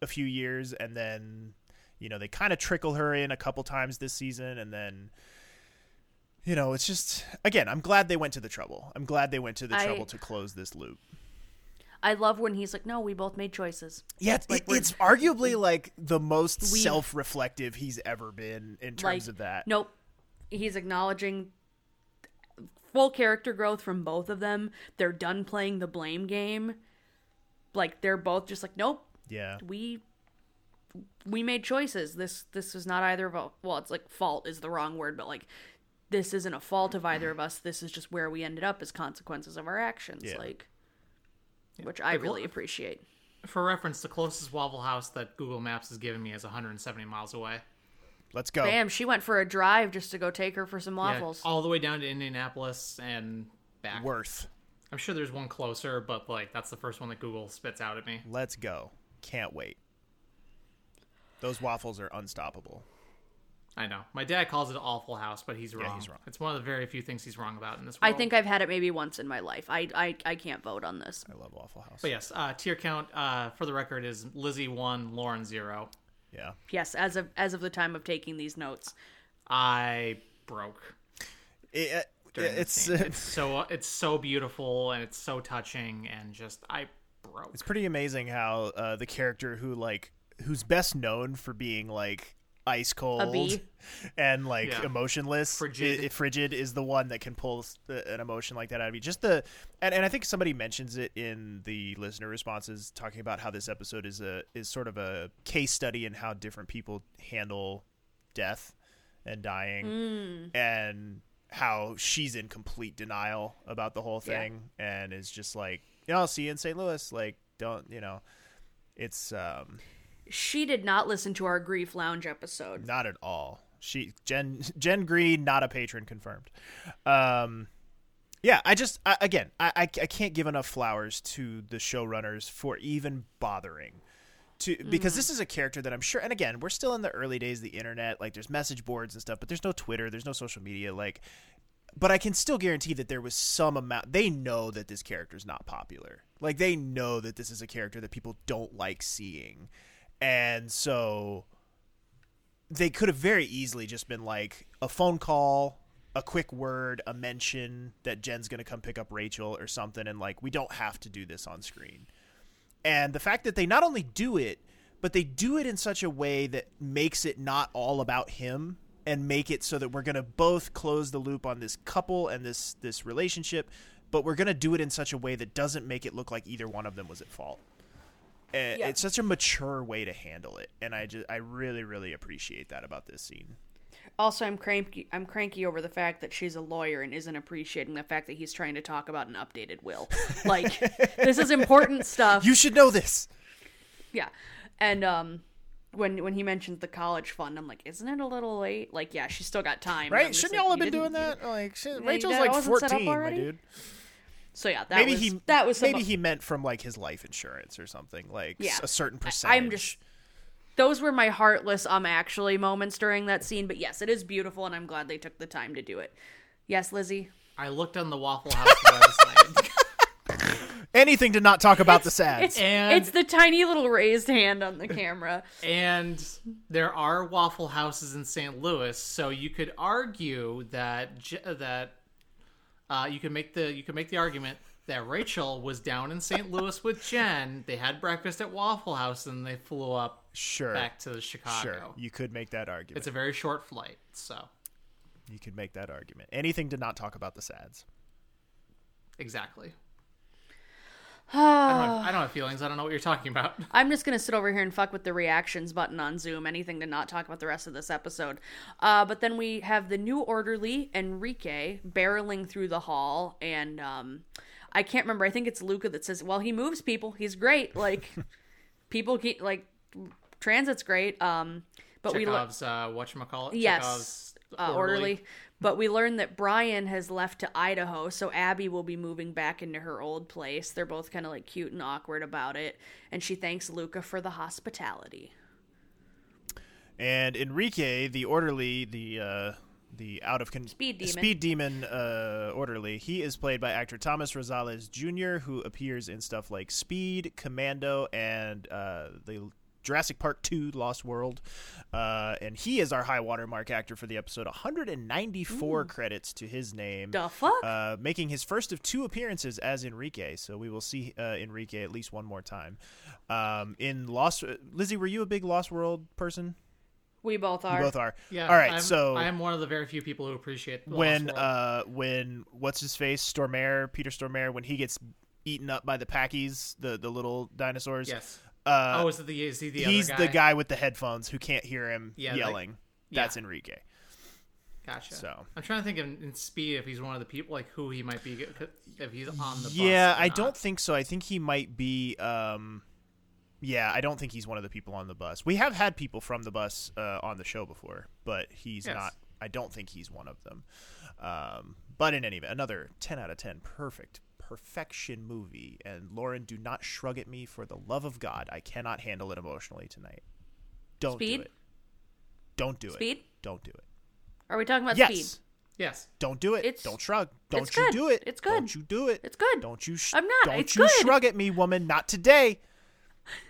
a few years and then you know they kind of trickle her in a couple times this season and then you know it's just again i'm glad they went to the trouble i'm glad they went to the I- trouble to close this loop I love when he's like, "No, we both made choices." yeah it's, Like, it- it's arguably like the most We've- self-reflective he's ever been in terms like, of that Nope. He's acknowledging full character growth from both of them. They're done playing the blame game. Like they're both just like, "Nope, yeah we we made choices. This this was not either of well, it's like fault is the wrong word, but like this isn't a fault of either of us. This is just where we ended up as consequences of our actions. Yeah. Like which I Hey, really appreciate. For reference, the closest Waffle House that Google Maps has given me is 170 miles away. let's go Bam, she went for a drive just to go take her for some Yeah, waffles. all the way down to Indianapolis and back. worth I'm sure there's one closer, but like that's the first one that Google spits out at me. let's go can't wait those waffles are unstoppable I know. My dad calls it awful house, but he's wrong. Yeah, he's wrong. It's one of the very few things he's wrong about in this world. I think I've had it maybe once in my life. I I, I can't vote on this. i love Awful house But yes, uh, tier count uh, for the record is Lizzie one, Lauren zero. yeah Yes, as of as of the time of taking these notes. I broke. It- uh, it's scene. it's so it's so beautiful and it's so touching and just I broke. It's pretty amazing how uh, the character who like who's best known for being like ice cold and like Yeah. emotionless, Frigid. i- i- frigid is the one that can pull the- an emotion like that out of you. Just the and, and I think somebody mentions it in the listener responses, talking about how this episode is a is sort of a case study in how different people handle death and dying, and how she's in complete denial about the whole Yeah. thing, and is just like, you know, I'll see you in St. Louis. Like, don't you know? It's um She did not listen to our grief lounge episode. not at all. She Jen Jen Greene, not a patron confirmed. Um, yeah, I just I, again I, I I can't give enough flowers to the showrunners for even bothering to because this is a character that I'm sure. And again, we're still in the early days of the internet. Like there's message boards and stuff, but there's no Twitter, there's no social media. Like, but I can still guarantee that there was some amount. They know that this character is not popular. Like they know that this is a character that people don't like seeing, and so they could have very easily just been like a phone call, a quick word, a mention that Jen's going to come pick up Rachel or something, and like we don't have to do this on screen. And the fact that they not only do it, but they do it in such a way that makes it not all about him and make it so that we're going to both close the loop on this couple and this this relationship, but we're going to do it in such a way that doesn't make it look like either one of them was at fault. Yeah. It's such a mature way to handle it, and I just I really really appreciate that about this scene. Also, I'm cranky. I'm cranky over the fact that she's a lawyer and isn't appreciating the fact that he's trying to talk about an updated will. Like, this is important stuff. You should know this. Yeah, and um, when when he mentions the college fund, I'm like, isn't it a little late? Like, yeah, she's still got time. Right? Shouldn't y'all have been doing that? Like, Yeah, Rachel's like wasn't set up 14, my dude. So yeah, that maybe was he that was some, maybe he meant from like his life insurance or something, like Yeah. s- a certain I- percentage. I'm just those were my heartless um actually moments during that scene. But yes, it is beautiful, and I'm glad they took the time to do it. Yes, Lizzie. I looked on the Waffle House website anything to not talk about the sads. It's And- it's the tiny little raised hand on the camera. and there are Waffle Houses in St. Louis, so you could argue that that uh, you can make the you can make the argument that Rachel was down in St. Louis with Jen. They had breakfast at Waffle House and they flew up Sure, back to Chicago. sure, you could make that argument. It's a very short flight, so you could make that argument. Anything to not talk about the sads. exactly. I don't, have, I don't have feelings. I don't know what you're talking about. I'm just gonna sit over here and fuck with the reactions button on Zoom. Anything to not talk about the rest of this episode. Uh, but then we have the new orderly Enrique barreling through the hall, and um, I can't remember. I think it's Luca that says, "Well, he moves people. He's great. Like people keep like transit's great." Um, but we. le- Chekhov's uh, whatchamacallit? Yes, Chekhov's uh, orderly. But we learned that Brian has left to Idaho, so Abby will be moving back into her old place. They're both kind of like cute and awkward about it, and she thanks Luca for the hospitality. And Enrique, the orderly, the uh, the out of con- Speed demon. speed demon uh, orderly, he is played by actor Thomas Rosales Jr., who appears in stuff like Speed, Commando, and uh, the Jurassic Park 2 Lost World. Uh, and he is our high watermark actor for the episode. 194 credits to his name. The fuck? Uh, making his first of two appearances as Enrique. So we will see uh, Enrique at least one more time. Um, in Lost, Lizzie, were you a big Lost World person? we both are. You both are. Yeah. All right. I'm, so I am one of the very few people who appreciate the when Lost World. uh when what's his face Stormare Peter Stormare when he gets eaten up by the Packies the the little dinosaurs. yes. Uh, oh, is it the is he the he's other the guy with the headphones who can't hear him Yeah, like- yelling. yeah. That's Enrique. Gotcha. So. I'm trying to think in, in Speed if he's one of the people like who he might be if he's on the Yeah, I don't think so. I think he might be. um Yeah, I don't think he's one of the people on the bus. We have had people from the bus uh, on the show before, but he's Yes. not. I don't think he's one of them. Um, but in any event, another ten out of ten, perfect, perfection movie. And Lauren, do not shrug at me for the love of God. I cannot handle it emotionally tonight. Don't Speed? do it. Don't do Speed? it. Don't do it. Are we talking about yes. speed? Yes. Don't do it. It's- don't shrug. Don't it's you good. do it. It's good. Don't you do it. It's good. Don't you? Sh- I'm not. Don't It's you good. shrug at me, woman. Not today.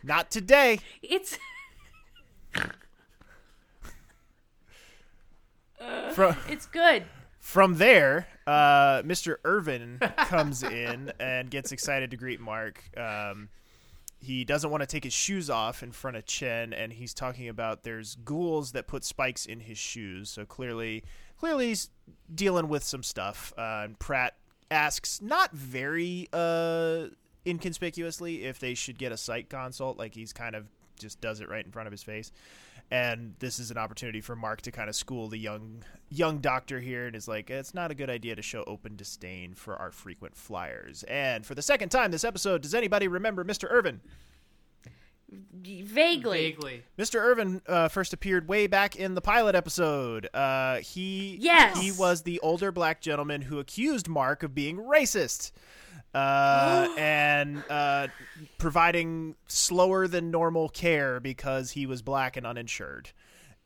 Not today. It's. From It's good. from there, uh, Mr. Irvin comes in and gets excited to greet Mark. Um, he doesn't want to take his shoes off in front of Chen, and he's talking about there's ghouls that put spikes in his shoes. So clearly, clearly he's dealing with some stuff. Uh, and Pratt asks, not very uh, inconspicuously, if they should get a psych consult. Like he's kind of just does it right in front of his face. And this is an opportunity for Mark to kind of school the young young doctor here, and is like, it's not a good idea to show open disdain for our frequent flyers. And for the second time this episode, does anybody remember Mr. Irvin? Vaguely. Vaguely. Mr. Irvin uh, first appeared way back in the pilot episode. Uh, he Yes. he was the older black gentleman who accused Mark of being racist. Uh, and uh, providing slower than normal care because he was black and uninsured,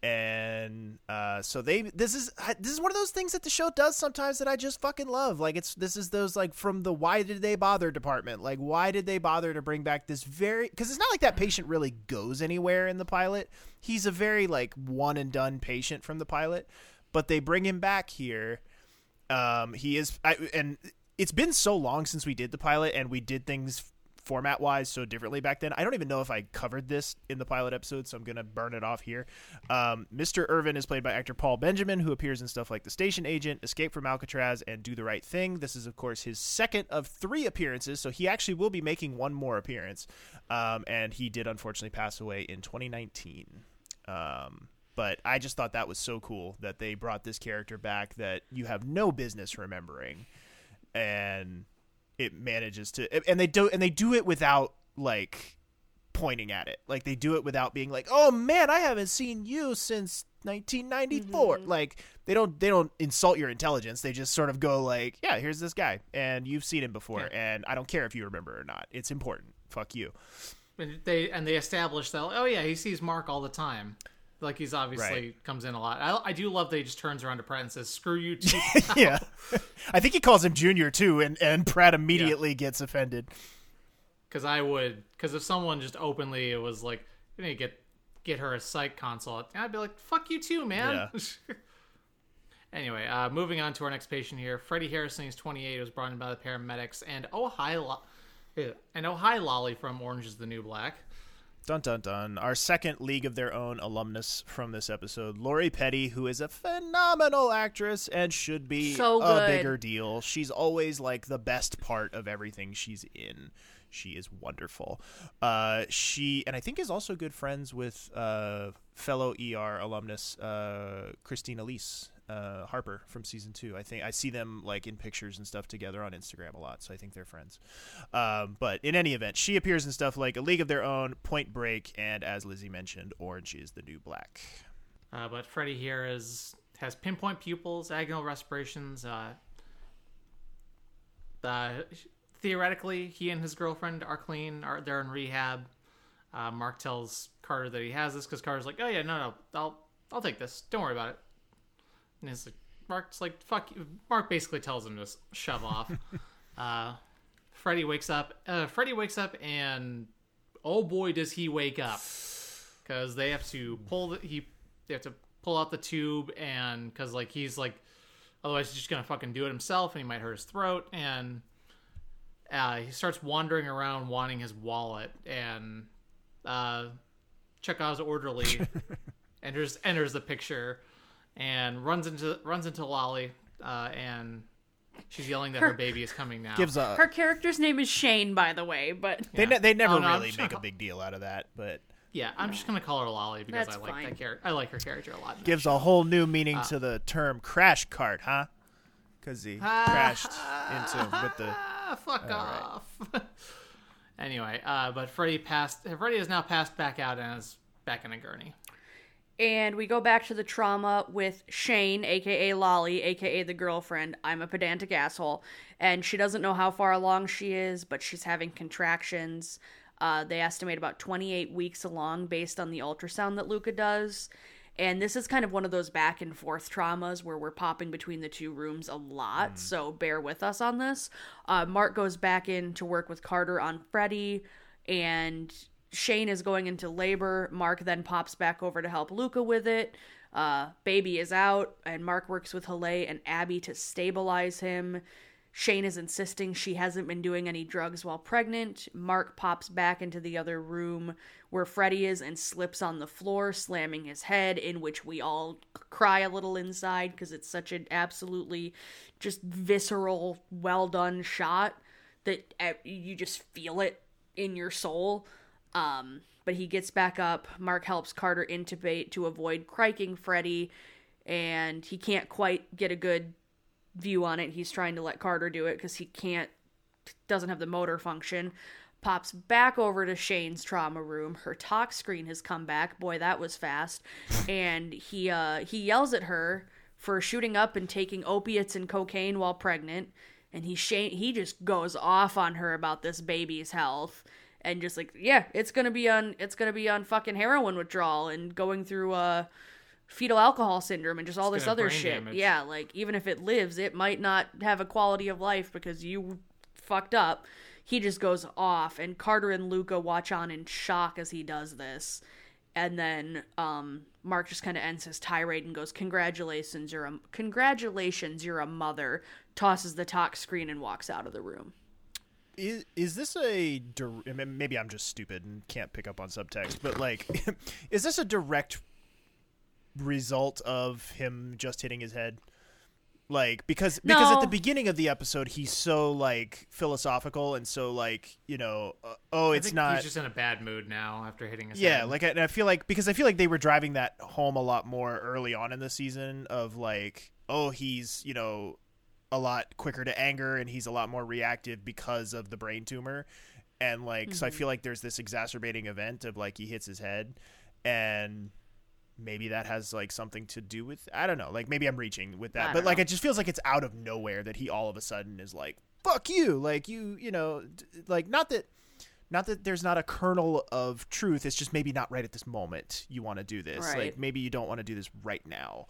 and uh, so they this is this is one of those things that the show does sometimes that I just fucking love. Like it's this is those like from the why did they bother department? Like why did they bother to bring back this very because it's not like that patient really goes anywhere in the pilot. He's a very like one and done patient from the pilot, but they bring him back here. Um, he is I, and it's been so long since we did the pilot and we did things format wise so differently back then. I don't even know if I covered this in the pilot episode, so I'm gonna burn it off here. Um, Mr. Irvin is played by actor Paul Benjamin, who appears in stuff like The Station Agent, Escape from Alcatraz, and Do the Right Thing. This is, of course, his second of three appearances, so he actually will be making one more appearance. Um, and he did unfortunately pass away in 2019. Um, but I just thought that was so cool that they brought this character back that you have no business remembering and it manages to and they do and they do it without like pointing at it. Like they do it without being like oh man i haven't seen you since 1994 mm-hmm. like they don't they don't insult your intelligence. They just sort of go like yeah here's this guy and you've seen him before and i don't care if you remember or not. It's important. Fuck you. And they and they established that oh yeah he sees Mark all the time, like he's obviously Right. comes in a lot. I, I do love that he just turns around to Pratt and says screw you too. yeah i think he calls him junior too and and pratt immediately gets offended because I would because if someone just openly it was like you need to get get her a psych consult, I'd be like fuck you too, man. anyway, uh, moving on to our next patient here, Freddie Harrison, he's 28, was brought in by the paramedics, and oh hi, Lo- eh, and oh hi, Lolly from Orange Is the New Black. Dun dun dun. Our second League of Their Own alumnus from this episode, Lori Petty, who is a phenomenal actress and should be So a bigger deal. She's always like the best part of everything she's in. She is wonderful. Uh, she and I think is also good friends with uh, fellow ER alumnus uh, Christine Elise uh, Harper from season two. I think I see them like in pictures and stuff together on Instagram a lot, so I think they're friends. Um, but in any event, she appears in stuff like A League of Their Own, Point Break, and as Lizzie mentioned, Orange is the New Black. Uh, but Freddie here is has pinpoint pupils, agonal respirations. Uh, uh, theoretically, he and his girlfriend are clean. Are they're in rehab? Uh, Mark tells Carter that he has this because Carter's like, "Oh yeah, no, no, I'll I'll take this. Don't worry about it." And he's like, Mark's like, "Fuck you." Mark basically tells him to shove off. uh, Freddie wakes up. Uh, Freddie wakes up, and oh boy, does he wake up! Because they have to pull the he they have to pull out the tube, and because like he's like, otherwise he's just gonna fucking do it himself, and he might hurt his throat. And uh, he starts wandering around wanting his wallet, and uh, Chekhov's orderly enters enters the picture and runs into runs into Lolly, uh, and she's yelling that her, Her- baby is coming now. Gives a Her character's name is Shane, by the way, but they ne- they never Oh, no, really just make a big deal out of that, but yeah, I'm just gonna call her Lolly because That's I like fine. that character. I like her character a lot. gives show. a whole new meaning Uh, to the term crash cart, huh? Because he crashed into with the. Fuck off. anyway, uh, but Freddy passed. Freddy has now passed back out and is back in a gurney. And we go back to the trauma with Shane, aka Lolly, aka the girlfriend. I'm a pedantic asshole. And she doesn't know how far along she is, but she's having contractions. Uh, they estimate about 28 weeks along based on the ultrasound that Luca does. And this is kind of one of those back and forth traumas where we're popping between the two rooms a lot, so bear with us on this. Uh, Mark goes back in to work with Carter on Freddy, and Shane is going into labor. Mark then pops back over to help Luca with it. Uh, baby is out, and Mark works with Haleh and Abby to stabilize him. Shane is insisting she hasn't been doing any drugs while pregnant. Mark pops back into the other room where Freddy is and slips on the floor, slamming his head, in which we all cry a little inside because it's such an absolutely just visceral, well done shot that uh, you just feel it in your soul. Um, but he gets back up. Mark helps Carter intubate to avoid criking Freddy, and he can't quite get a good view on it. He's trying to let Carter do it because he can't, doesn't have the motor function. Pops back over to Shane's trauma room. Her tox screen has come back. Boy, that was fast. And he uh, he yells at her for shooting up and taking opiates and cocaine while pregnant. And he Shane he just goes off on her about this baby's health and just like yeah, it's gonna be on it's gonna be on fucking heroin withdrawal and going through uh fetal alcohol syndrome and just all It's this other shit. damage. Yeah, like even if it lives, it might not have a quality of life because you fucked up. He just goes off, and Carter and Luca watch on in shock as he does this. And then um, Mark just kind of ends his tirade and goes, "Congratulations, you're a congratulations, you're a mother." Tosses the tox screen and walks out of the room. Is is this a dir- maybe I'm just stupid and can't pick up on subtext, but like, is this a direct result of him just hitting his head? Like because because at the beginning of the episode he's so like philosophical and so like you know uh, oh I it's think not He's just in a bad mood now after hitting his yeah head. like I, and I feel like because I feel like they were driving that home a lot more early on in the season of like oh he's you know a lot quicker to anger and he's a lot more reactive because of the brain tumor and like so I Mhm. feel like there's this exacerbating event of like he hits his head and maybe that has like something to do with I don't know like maybe I'm reaching with that but like know. it just feels like it's out of nowhere that he all of a sudden is like fuck you like you you know like not that not that there's not a kernel of truth it's just maybe not right at this moment you want to do this Right. like maybe you don't want to do this right now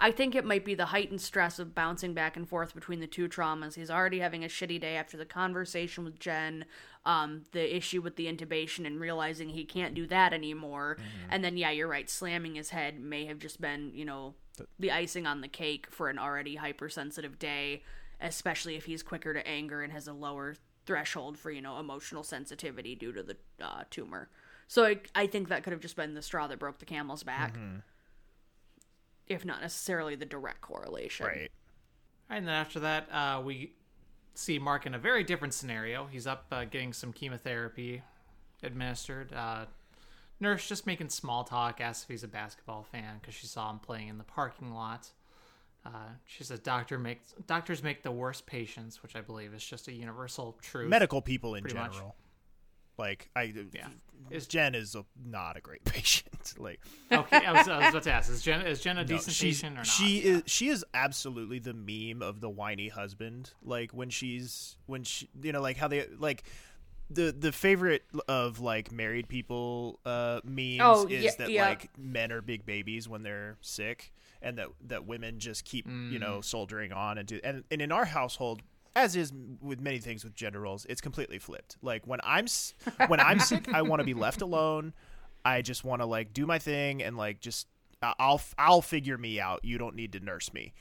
I think it might be the heightened stress of bouncing back and forth between the two traumas. He's already having a shitty day after the conversation with Jen, um, the issue with the intubation, and realizing he can't do that anymore. And then, yeah, you're right. Slamming his head may have just been, you know, the icing on the cake for an already hypersensitive day, especially if he's quicker to anger and has a lower threshold for, you know, emotional sensitivity due to the uh, tumor. So I, I think that could have just been the straw that broke the camel's back, if not necessarily the direct correlation. right And then after that, uh, we see Mark in a very different scenario. He's up uh, getting some chemotherapy administered. Uh, nurse just making small talk, asks if he's a basketball fan because she saw him playing in the parking lot. Uh, she says doctor makes doctors make the worst patients, which I believe is just a universal truth. medical people in pretty much. General like i Yeah. is jen is a, not a great patient like Okay, I was, I was about to ask: Is Jen is Jen a No, decent she's- patient or not? She is she is absolutely the meme of the whiny husband. Like when she's when she you know like how they like the the favorite of like married people uh memes Oh, is yeah, that yeah. like men are big babies when they're sick and that that women just keep you know Mm. soldiering on and do and, and in our household as is with many things with gender roles it's completely flipped like when i'm when i'm sick i want to be left alone i just want to like do my thing and like just i'll i'll figure me out you don't need to nurse me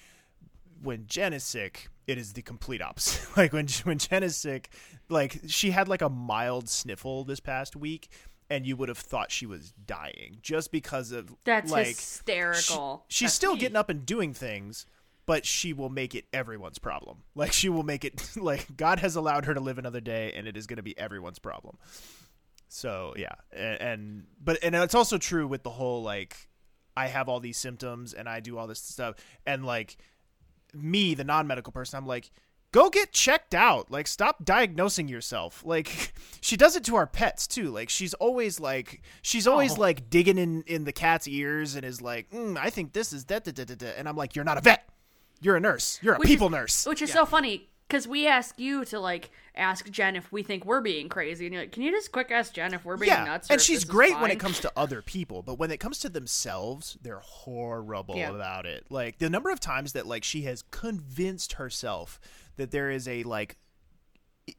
when Jen is sick, it is the complete opposite. like when when Jen is sick, like she had like a mild sniffle this past week, and you would have thought she was dying just because of That's like hysterical. she- she's That's still me. getting up and doing things, but she will make it everyone's problem. Like she will make it like God has allowed her to live another day, and it is going to be everyone's problem. So yeah, and, and but and it's also true with the whole like I have all these symptoms and I do all this stuff, and like me, the non-medical person, I'm like. Go get checked out. Like, stop diagnosing yourself. Like, she does it to our pets too. Like, she's always like, she's always Oh. like digging in in the cat's ears and is like, mm, I think this is that. da, da, da, da." And I'm like, you're not a vet. You're a nurse. You're a Which people is- nurse. Which is so funny because we ask you to like ask Jen if we think we're being crazy, and you're like, "Can you just quick ask Jen if we're being yeah, nuts?" or and she's great when it comes to other people, but when it comes to themselves, they're horrible Yeah. about it. Like the number of times that like she has convinced herself that there is a like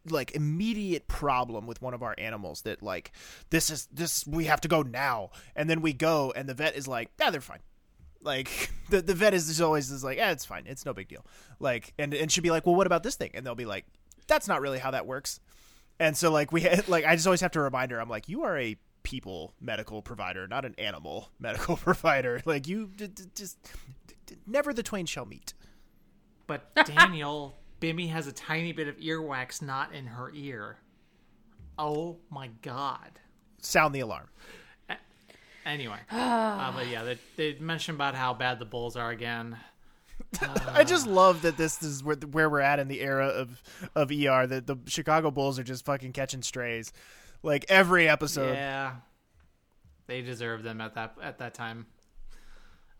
like immediate problem with one of our animals that like this is this we have to go now and then we go and the vet is like yeah they're fine like the the vet is just always is like yeah it's fine. It's no big deal. Like and and she'd be like well what about this thing? And they'll be like that's not really how that works. And so like we like I just always have to remind her I'm like you are a people medical provider not an animal medical provider. Like you d- d- just d- never the twain shall meet. But Daniel, Bimmy has a tiny bit of earwax not in her ear. Oh my god. sound the alarm Anyway, uh, but yeah, they, they mentioned about how bad the Bulls are again. I just love that this is where, where we're at in the era of of ER. That the Chicago Bulls are just fucking catching strays, like every episode. Yeah, they deserve them at that at that time.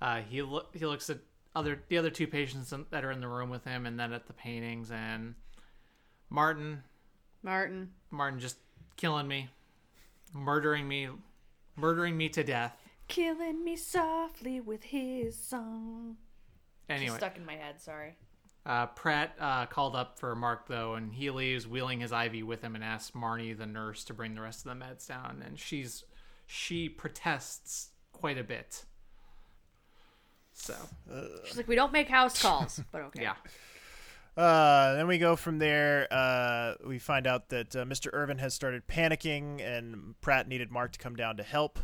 Uh, he lo- he looks at other the other two patients in- that are in the room with him, and then at the paintings and Martin. Martin. Martin just killing me, murdering me, murdering me to death. Killing me softly with his song. Anyway, Just stuck in my head, sorry. Uh, Pratt uh, called up for Mark though, and he leaves, wheeling his IV with him, and asks Marnie, the nurse, to bring the rest of the meds down. And she's she protests quite a bit. So She's like, we don't make house calls, but okay. yeah, Uh, then we go from there. Uh, we find out that uh, Mr. Irvin has started panicking, and Pratt needed Mark to come down to help.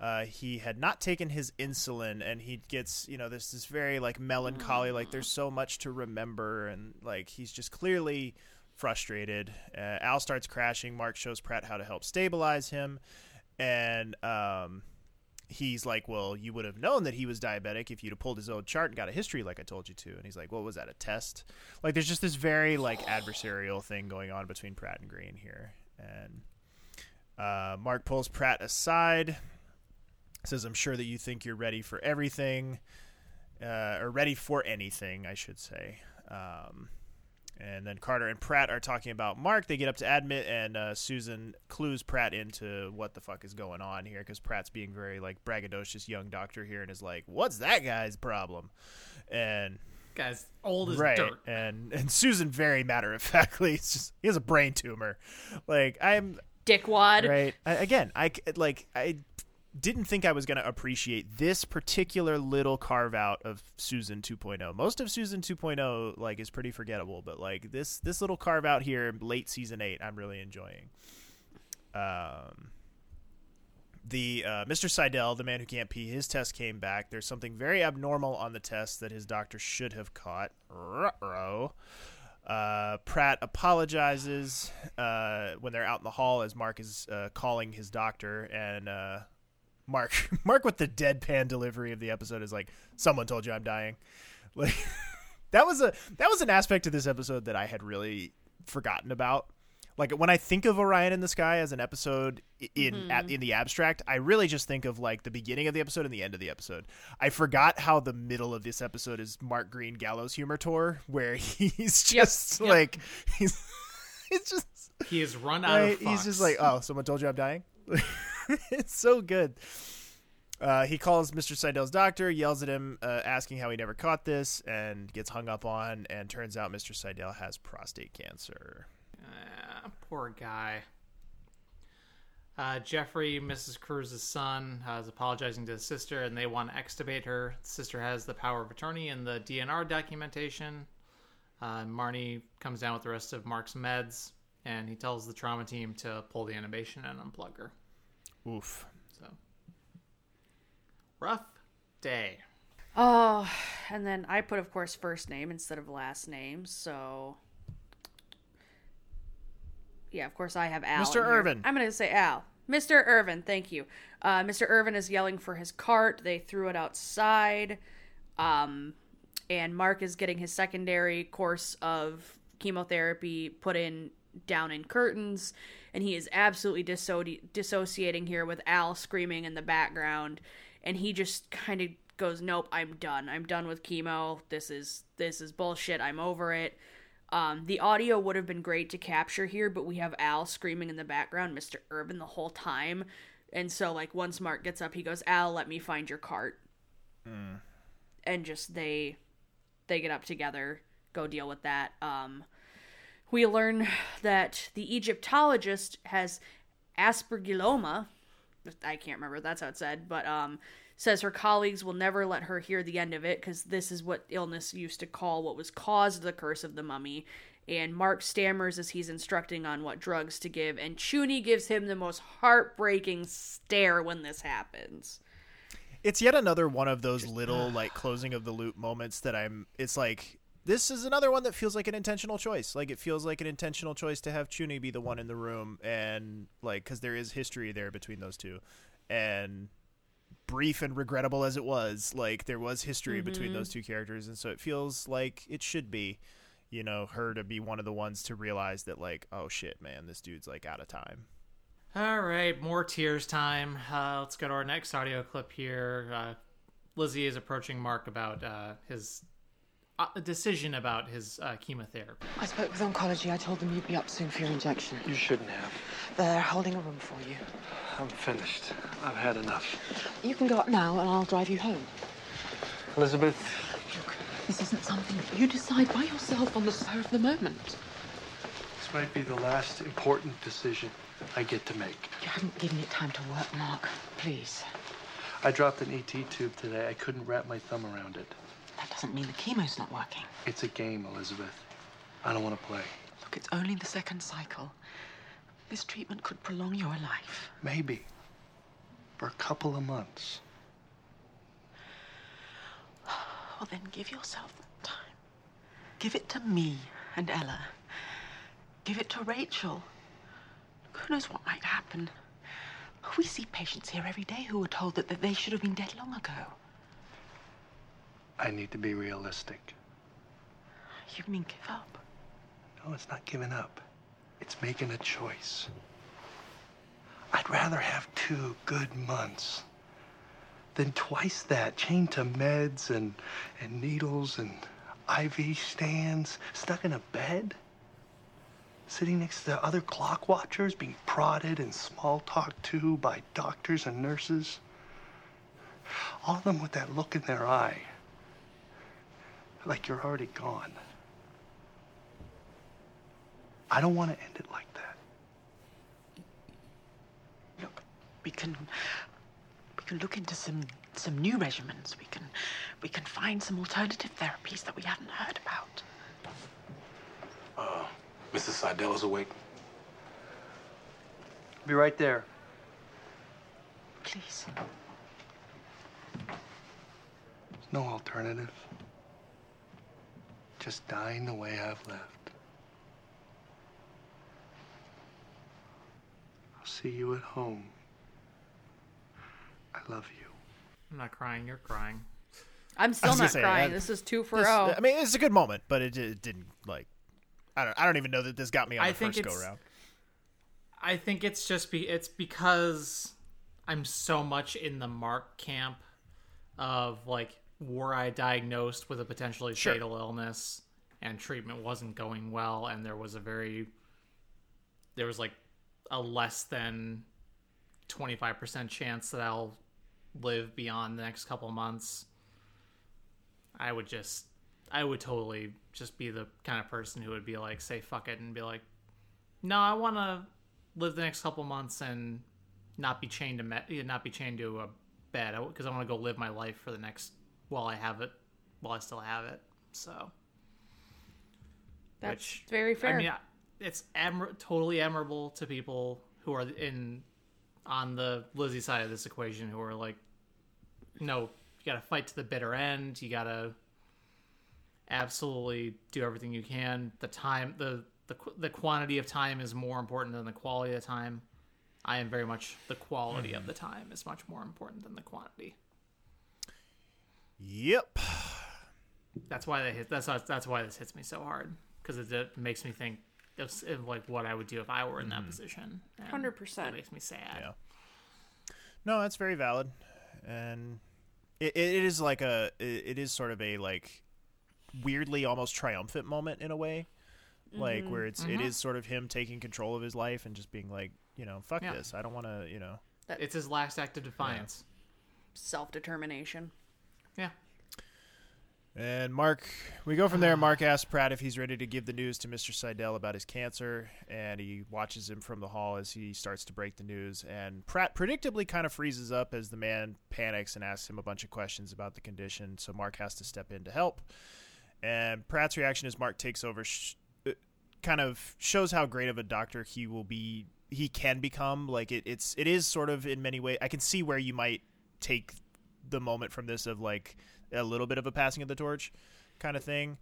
Uh, he had not taken his insulin, and he gets, you know, this this very like melancholy, like there's so much to remember, and like he's just clearly frustrated. Uh, Al starts crashing. Mark shows Pratt how to help stabilize him, and um, he's like, "Well, you would have known that he was diabetic if you'd have pulled his old chart and got a history like I told you to." And he's like, "Well, was that a test?" Like, there's just this very like adversarial thing going on between Pratt and Greene here, and uh, Mark pulls Pratt aside, says, "I'm sure that you think you're ready for everything, uh, or ready for anything, I should say." Um, and then Carter and Pratt are talking about Mark. They get up to admit, and uh, Susan clues Pratt into what the fuck is going on here because Pratt's being very like braggadocious young doctor here and is like, "What's that guy's problem?" And guy's old as right, dirt. and and Susan very matter of factly, it's just he has a brain tumor. Like I'm Dickwad. right I, again. I c- like I didn't think I was going to appreciate this particular little carve out of Susan 2.0. Most of Susan 2.0 like is pretty forgettable, but like this this little carve out here late season 8 I'm really enjoying. Um the uh, Mr. Seidel, the man who can't pee, his test came back. There's something very abnormal on the test that his doctor should have caught. Ruh-roh. Uh, Pratt apologizes uh, when they're out in the hall as Mark is uh, calling his doctor, and uh, Mark, Mark with the deadpan delivery of the episode is like, "Someone told you I'm dying." Like that was a that was an aspect of this episode that I had really forgotten about. Like when I think of Orion in the Sky as an episode in at, mm-hmm. in the abstract, I really just think of like the beginning of the episode and the end of the episode. I forgot how the middle of this episode is Mark Greene Gallows humor tour, where he's just Yep. like he's it's just He has run out right? of. He's just like, oh, someone told you I'm dying. it's so good. Uh, he calls Mr. Seidel's doctor, yells at him, uh, asking how he never caught this, and gets hung up on. And turns out Mr. Seidel has prostate cancer. Ah, poor guy. Uh, Jeffrey, Mrs. Cruz's son, uh, is apologizing to his sister, and they want to extubate her. The sister has the power of attorney and the DNR documentation. Uh, Marnie comes down with the rest of Mark's meds, and he tells the trauma team to pull the animation and unplug her. Oof. So, rough day. Oh, and then I put, of course, first name instead of last name. So, yeah, of course, I have Al. Mr. in here. Irvin. I'm going to say Al. Mr. Irvin, thank you. Uh, Mr. Irvin is yelling for his cart. They threw it outside. Um, and Mark is getting his secondary course of chemotherapy put in down in curtains. And he is absolutely disso- dissociating here with Al screaming in the background. And he just kind of goes, "Nope, I'm done. I'm done with chemo. This is this is bullshit. I'm over it." Um, the audio would have been great to capture here, but we have Al screaming in the background, Mr. Irvin, the whole time. And so, like, once Mark gets up, he goes, Al, let me find your cart. And just they they get up together, go deal with that. Um, We learn that the Egyptologist has aspergilloma. I can't remember. That's how it said, but um, says her colleagues will never let her hear the end of it because this is what illness used to call what was caused the curse of the mummy. And Mark stammers as he's instructing on what drugs to give, and Chuny gives him the most heartbreaking stare when this happens. It's yet another one of those little like closing of the loop moments that I'm. It's like this is another one that feels like an intentional choice. Like it feels like an intentional choice to have Chuny be the one in the room, and like because there is history there between those two, and brief and regrettable as it was, like there was history between those two characters, and so it feels like it should be, you know, her to be one of the ones to realize that like, oh shit, man, this dude's like out of time. All right, more tears time. Uh, let's go to our next audio clip here. Uh, Lizzie is approaching Mark about uh, his uh, decision about his uh, chemotherapy. I spoke with oncology. I told them you'd be up soon for your injection. You shouldn't have. They're holding a room for you. I'm finished. I've had enough. You can go up now and I'll drive you home. Elizabeth, Look, This isn't something you decide by yourself on the spur of the moment. this might be the last important decision I get to make. You haven't given it time to work, Mark. Please. I dropped an ET tube today. I couldn't wrap my thumb around it. That doesn't mean the chemo's not working. It's a game, Elizabeth. I don't want to play. Look, it's only the second cycle. This treatment could prolong your life. Maybe. For a couple of months. Well, then give yourself that time. Give it to me and Ella. Give it to Rachel. Who knows what might happen? We see patients here every day who are told that, that they should have been dead long ago. I need to be realistic. You mean give up? No, it's not giving up. It's making a choice. I'd rather have two good months than twice that, chained to meds and, and needles and IV stands, stuck in a bed, sitting next to other clock watchers, being prodded and small talked to by doctors and nurses. All of them with that look in their eye, like you're already gone. I don't want to end it like that. Look, we can we can look into some some new regimens. We can we can find some alternative therapies that we haven't heard about. Uh, Mrs. Seidel is awake. Be right there. Please. There's no alternative. Just dying the way I've left. I'll see you at home. I love you. I'm not crying. You're crying. I'm still not say, crying. uh, this is two for This- oh. I mean, it's a good moment, but it, it didn't like. I don't. I don't even know that this got me on I the think first go it's- round. I think it's just be it's because I'm so much in the Mark camp of like were I diagnosed with a potentially Sure. fatal illness and treatment wasn't going well and there was a very there was like a less than 25% chance that I'll live beyond the next couple of months I would just I would totally just be the kind of person who would be like say fuck it and be like no, I want to live the next couple months and not be chained to me- not be chained to a bed because I want to go live my life for the next while I have it, while I still have it. So That's which- very fair. I mean, it's admir- totally admirable to people who are in on the Lizzie side of this equation who are like, no, you got to fight to the bitter end. You got to absolutely do everything you can. The time, the the the quantity of time is more important than the quality of time. I am very much the quality of mm-hmm. the time is much more important than the quantity. Yep. That's why they hit. That's why, that's why this hits me so hard because it, it makes me think of, of like what I would do if I were in that position. 100%. It makes me sad. Yeah. No, that's very valid, and it, it is like a it, it is sort of a like weirdly almost triumphant moment in a way, like where it's it Mhm. is sort of him taking control of his life and just being like, you know, fuck Yeah. this, I don't want to, you know. It's his last act of defiance. Self determination. Yeah. And Mark, we go from there. Mark asks Pratt if he's ready to give the news to Mr. Seidel about his cancer, and he watches him from the hall as he starts to break the news. And Pratt predictably kind of freezes up as the man panics and asks him a bunch of questions about the condition. So Mark has to step in to help. And Pratt's reaction as Mark takes over sh- uh, kind of shows how great of a doctor he will be. He can become like it, it's. It is sort of in many ways. I can see where you might take the moment from this of like a little bit of a passing of the torch kind of thing.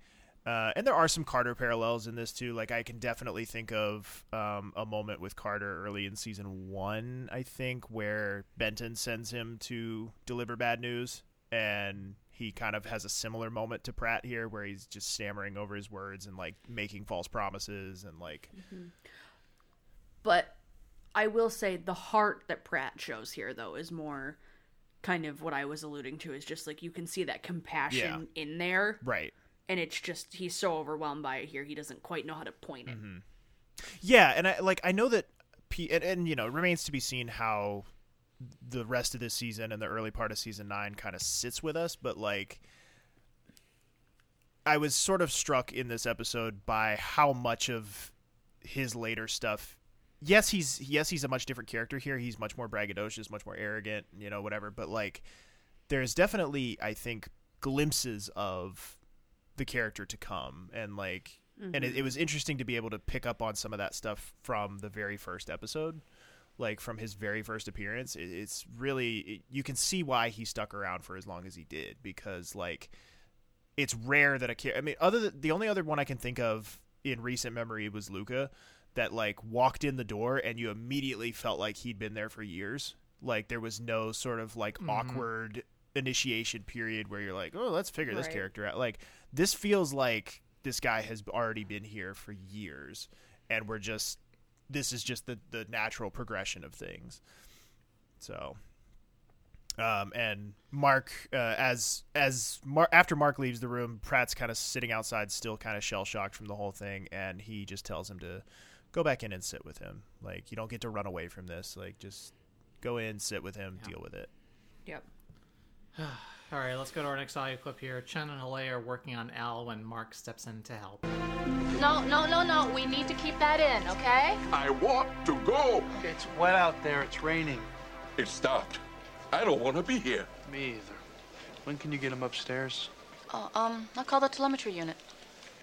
Uh, and there are some Carter parallels in this too. Like I can definitely think of um, a moment with Carter early in season one, I think, where Benton sends him to deliver bad news, and he kind of has a similar moment to Pratt here, where he's just stammering over his words and like making false promises and like. But I will say the heart that Pratt shows here, though, is more kind of what I was alluding to. Is just like you can see that compassion in there, Right. and it's just he's so overwhelmed by it here, he doesn't quite know how to point it. Mm-hmm. Yeah, and I like I know that, P, and, and you know, it remains to be seen how the rest of this season and the early part of season nine kind of sits with us. But like, I was sort of struck in this episode by how much of his later stuff. Yes, he's yes he's a much different character here. He's much more braggadocious, much more arrogant, you know, whatever. But like, there's definitely I think glimpses of the character to come, and like, and it, it was interesting to be able to pick up on some of that stuff from the very first episode, like from his very first appearance. It, it's really it, you can see why he stuck around for as long as he did because like it's rare that a character. I mean, other than, the only other one I can think of in recent memory was Luca, that like walked in the door and you immediately felt like he'd been there for years. Like there was no sort of like awkward initiation period where you're like, oh, let's figure this character out. Like this feels like this guy has already been here for years, and we're just this is just the the natural progression of things. So um, and Mark, uh, as as Mar- after Mark leaves the room, Pratt's kind of sitting outside, still kind of shell shocked from the whole thing, and he just tells him to go back in and sit with him. Like you don't get to run away from this. Like just go in, sit with him, deal with it. Yep. All right, let's go to our next audio clip here. Chen and Haleh are working on Al when Mark steps in to help. No, no, no, no. We need to keep that in, okay? I want to go. It's wet out there. It's raining. It stopped. I don't want to be here. Me either. When can you get him upstairs? Oh, um, I'll call the telemetry unit.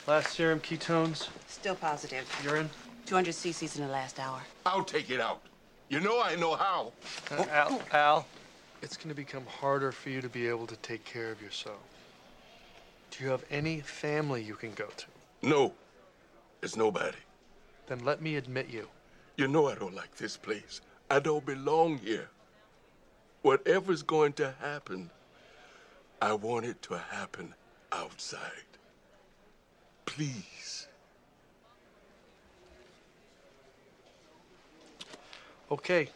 Last serum ketones. Still positive. Urine. 200 cc's in the last hour. I'll take it out. You know I know how. Uh, Al, Al, it's going to become harder for you to be able to take care of yourself. Do you have any family you can go to? No, it's nobody. Then let me admit you. You know I don't like this place. I don't belong here. Whatever's going to happen, I want it to happen outside. Please. Okay.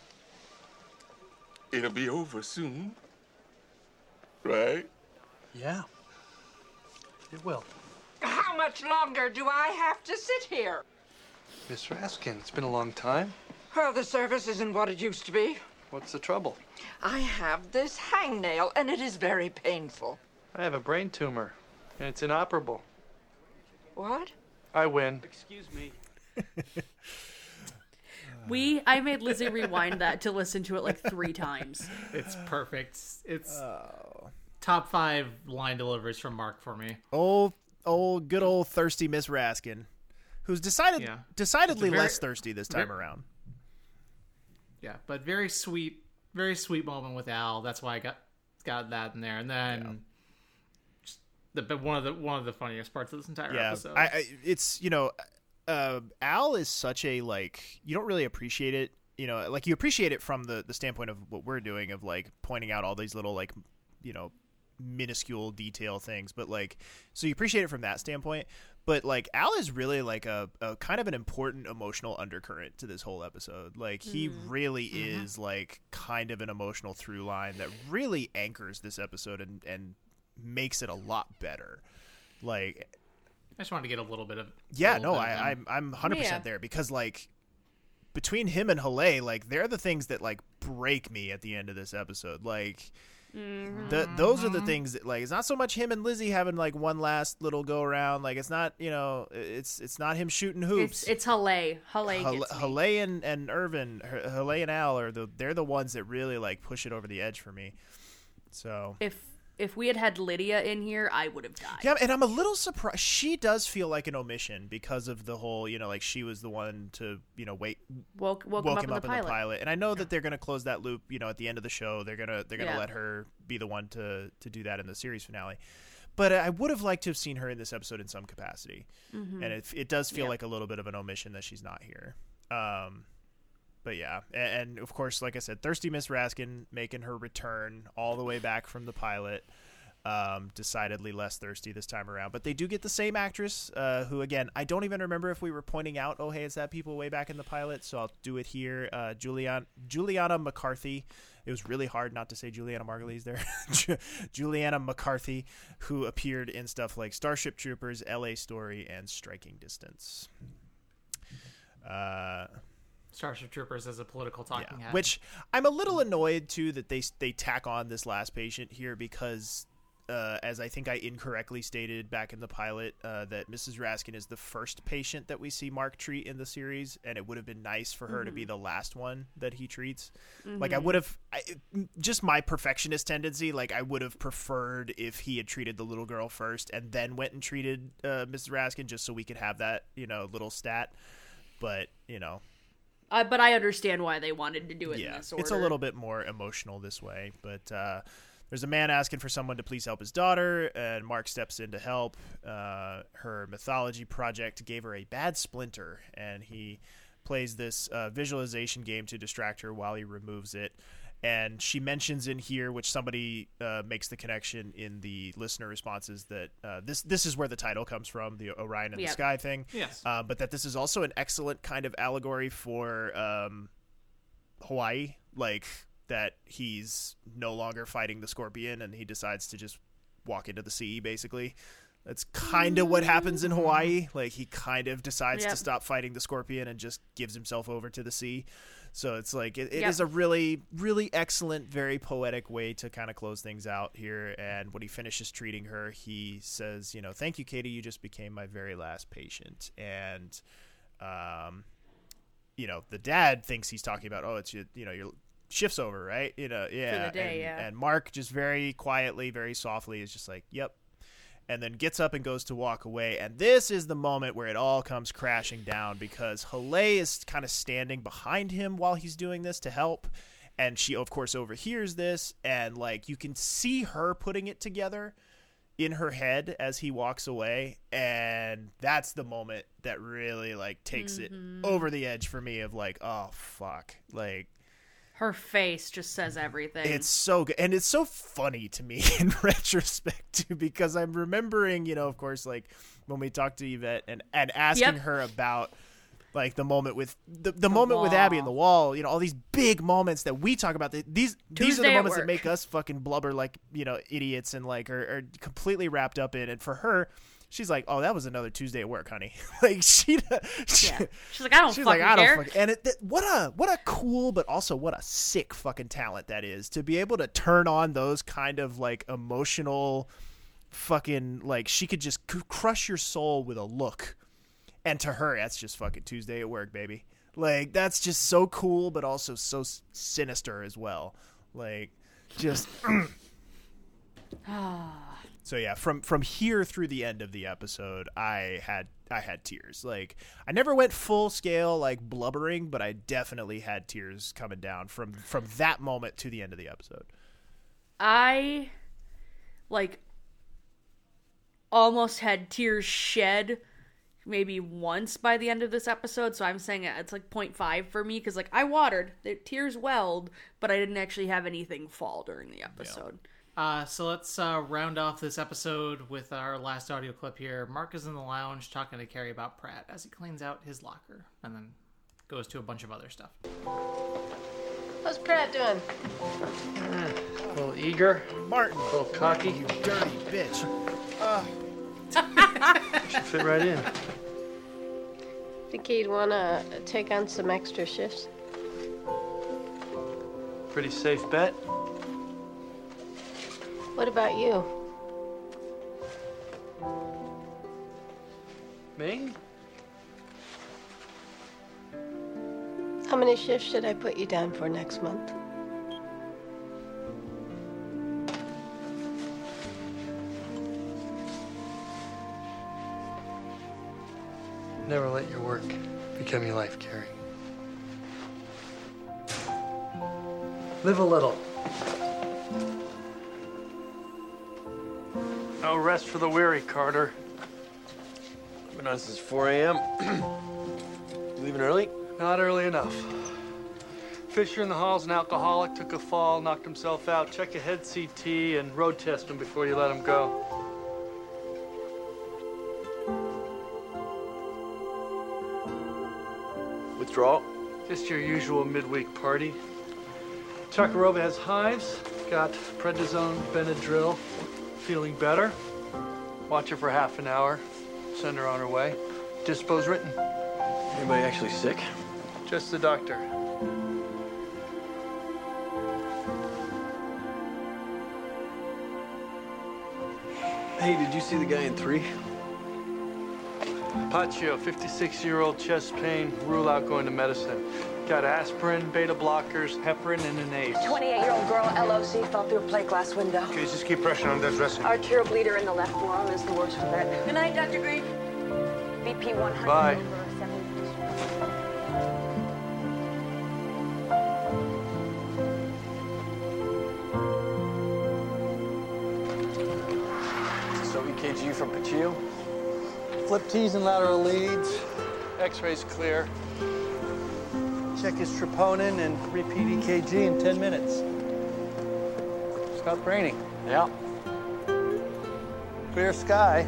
It'll be over soon. Right? Yeah. It will. How much longer do I have to sit here? Miss Raskin, it's been a long time. Well, the service isn't what it used to be. What's the trouble? I have this hangnail, and it is very painful. I have a brain tumor, and it's inoperable. What? I win. Excuse me. We I made Lizzie rewind that to listen to it like three times. It's perfect. It's top five line deliveries from Mark for me. Old, old, good old thirsty Miss Raskin, who's decided Yeah. decidedly very- less thirsty this time very- around. Yeah, but very sweet, very sweet moment with Al. That's why I got got that in there, and then just the one of the one of the funniest parts of this entire yeah, episode. I, I, it's you know, uh, Al is such a like you don't really appreciate it. You know, like you appreciate it from the the standpoint of what we're doing of like pointing out all these little like you know minuscule detail things, but like so you appreciate it from that standpoint. But like Al is really like a, a kind of an important emotional undercurrent to this whole episode. Like he really is like kind of an emotional through line that really anchors this episode and and makes it a lot better. Like I just wanted to get a little bit of yeah, no, bit of I, I'm I'm hundred Yeah. percent there because like between him and Haleh, like they're the things that like break me at the end of this episode. Like mm-hmm. the, those are the mm-hmm. things that like it's not so much him and Lizzie having like one last little go around. Like it's not you know it's it's not him shooting hoops. It's it's Haleh. Haleh Hal- gets me. And, and Irvin, H- Haleh and Al are the they're the ones that really like push it over the edge for me. So If if we had had Lydia in here, I would have died. yeah, and I'm a little surprised. She does feel like an omission because of the whole, you know, like she was the one to, you know, wait, Woke woke, him up, in, the, pilot. And I know that they're going to close that loop, you know, at the end of the show. They're gonna they're gonna Yeah. let her be the one to to do that in the series finale. But I would have liked to have seen her in this episode in some capacity, Mhm. and it it does feel Yeah. like a little bit of an omission that she's not here. Um, but yeah, and, and of course, like I said, Thirsty Miss Raskin making her return all the way back from the pilot. Um, decidedly less thirsty this time around, but they do get the same actress, uh, who again I don't even remember if we were pointing out. Oh, hey, it's that people way back in the pilot, so I'll do it here. Uh, Julian Julianna McCarthy. It was really hard not to say Julianna Margulies there. Julianna McCarthy, who appeared in stuff like Starship Troopers, L.A. Story, and Striking Distance. Uh, Starship Troopers as a political talking head. which I'm a little annoyed too that they they tack on this last patient here because. Uh, as I think I incorrectly stated back in the pilot, uh, that Mrs. Raskin is the first patient that we see Mark treat in the series, and it would have been nice for her to be Mhm. the last one that he treats. Like I Mhm. would have, I, just my perfectionist tendency. Like I would have preferred if he had treated the little girl first and then went and treated uh, Mrs. Raskin, just so we could have that you know little stat. But you know, Uh, but I understand why they wanted to do it in this order. it's a little bit more emotional this way, but uh, there's a man asking for someone to please help his daughter, and Mark steps in to help. Uh, her mythology project gave her a bad splinter, and he plays this uh, visualization game to distract her while he removes it. And she mentions in here, which somebody uh, makes the connection in the listener responses, that uh, this this is where the title comes from, the Orion in Yeah. the Sky thing. Yes. Uh, but that this is also an excellent kind of allegory for um, Hawaii, like that he's no longer fighting the scorpion and he decides to just walk into the sea, basically. That's kind of what happens in Hawaii. Like he kind of decides to stop fighting the scorpion and just gives himself over to the sea. So it's like it, it Yep. is a really, really excellent, very poetic way to kind of close things out here. And when he finishes treating her, he says, "You know, thank you, Katie. You just became my very last patient." And um, you know, the dad thinks he's talking about, oh, it's your, you know, your shift's over, right? You know, yeah. day, and, yeah. and Mark just very quietly, very softly is just like, yep. And then gets up and goes to walk away. And this is the moment where it all comes crashing down because Haleh is kind of standing behind him while he's doing this to help. And she, of course, overhears this. And, like, you can see her putting it together in her head as he walks away and that's the moment that really like takes it mm-hmm. over the edge for me of like oh fuck like Her face just says everything. it's so good and it's so funny to me in retrospect too because i'm remembering you know of course like when we talked to yvette and and asking Yep. her about like the moment with the, the, moment with abby and the wall you know all these big moments that we talk about these these are the moments that make us fucking blubber like you know idiots and like are, are completely wrapped up in and for her she's like oh that was another tuesday at work honey. Like she, she Yeah. She's like, I don't she's fucking like, I don't fucking, and it, that, what a what a cool but also what a sick fucking talent that is to be able to turn on those kind of like emotional fucking like she could just c- crush your soul with a look. And to her that's just fucking tuesday at work baby. Like that's just so cool but also so s- sinister as well. Like just ah. So yeah from from here through the end of the episode i had i had tears. Like i never went full scale like blubbering but i definitely had tears coming down from from that moment to the end of the episode. I like almost had tears shed maybe once by the end of this episode. So i'm saying it's like 0.5 for me because like i watered. The tears welled but i didn't actually have anything fall during the episode Uh, so let's uh, round off this episode with our last audio clip here. Mark is in the lounge talking to Kerry about Pratt as he cleans out his locker and then goes to a bunch of other stuff. How's Pratt doing? A little eager, martin a little cocky. you dirty bitch Should fit right in. Think he'd want to take on some extra shifts? Pretty safe bet. What about you? Me? How many shifts should I put you down for next month? Never let your work become your life, Kerry. Live a little. No rest for the weary, Carter. Been on since 4 a.m. Leaving early? Not early enough. Fisher in the hall's an alcoholic, took a fall, knocked himself out. Check a head CT and road test him before you let him go. Withdrawal? Just your usual midweek party. Chakarova has hives, got prednisone, Benadryl, feeling better. Watch her for half an hour, send her on her way. Dispo's written. Anybody actually sick? Just the doctor. Hey, did you see the guy in three? Paccio, 56-year-old chest pain, rule out going to medicine. Got aspirin, beta blockers, heparin, and an ACE. 28-year-old girl, LOC, fell through a plate glass window. Okay, just keep pressure on that dressing. Arterial bleeder in the left forearm is the worst for that. Good night, Dr. Greene. BP 100 Bye. over 70. So EKG from Paccio? Flip T's and lateral leads. X-rays clear. Check his troponin and repeat EKG in 10 minutes. Stop raining. Yeah. Clear sky.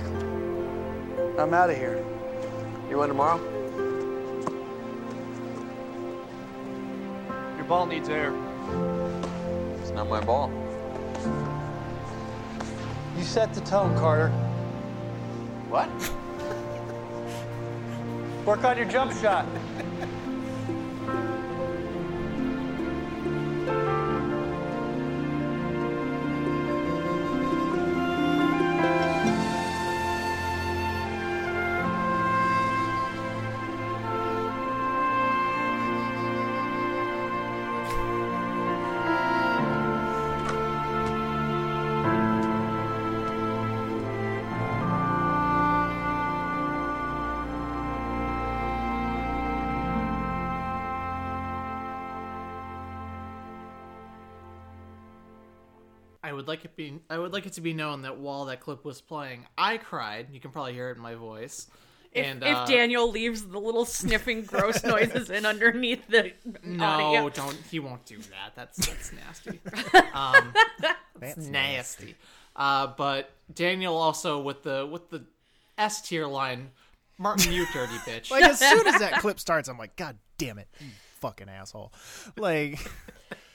I'm out of here. You in tomorrow? Your ball needs air. It's not my ball. You set the tone, Carter. What? Work on your jump shot. would like it be I would like it to be known that while that clip was playing, I cried. You can probably hear it in my voice. If, and if uh, Daniel leaves the little sniffing gross noises in underneath the no, audio. don't he won't do that. That's that's nasty. Um, that's nasty. Uh, but Daniel also with the with the S tier line, Martin, you dirty bitch. Like as soon as that clip starts, I'm like, God damn it, you fucking asshole! Like,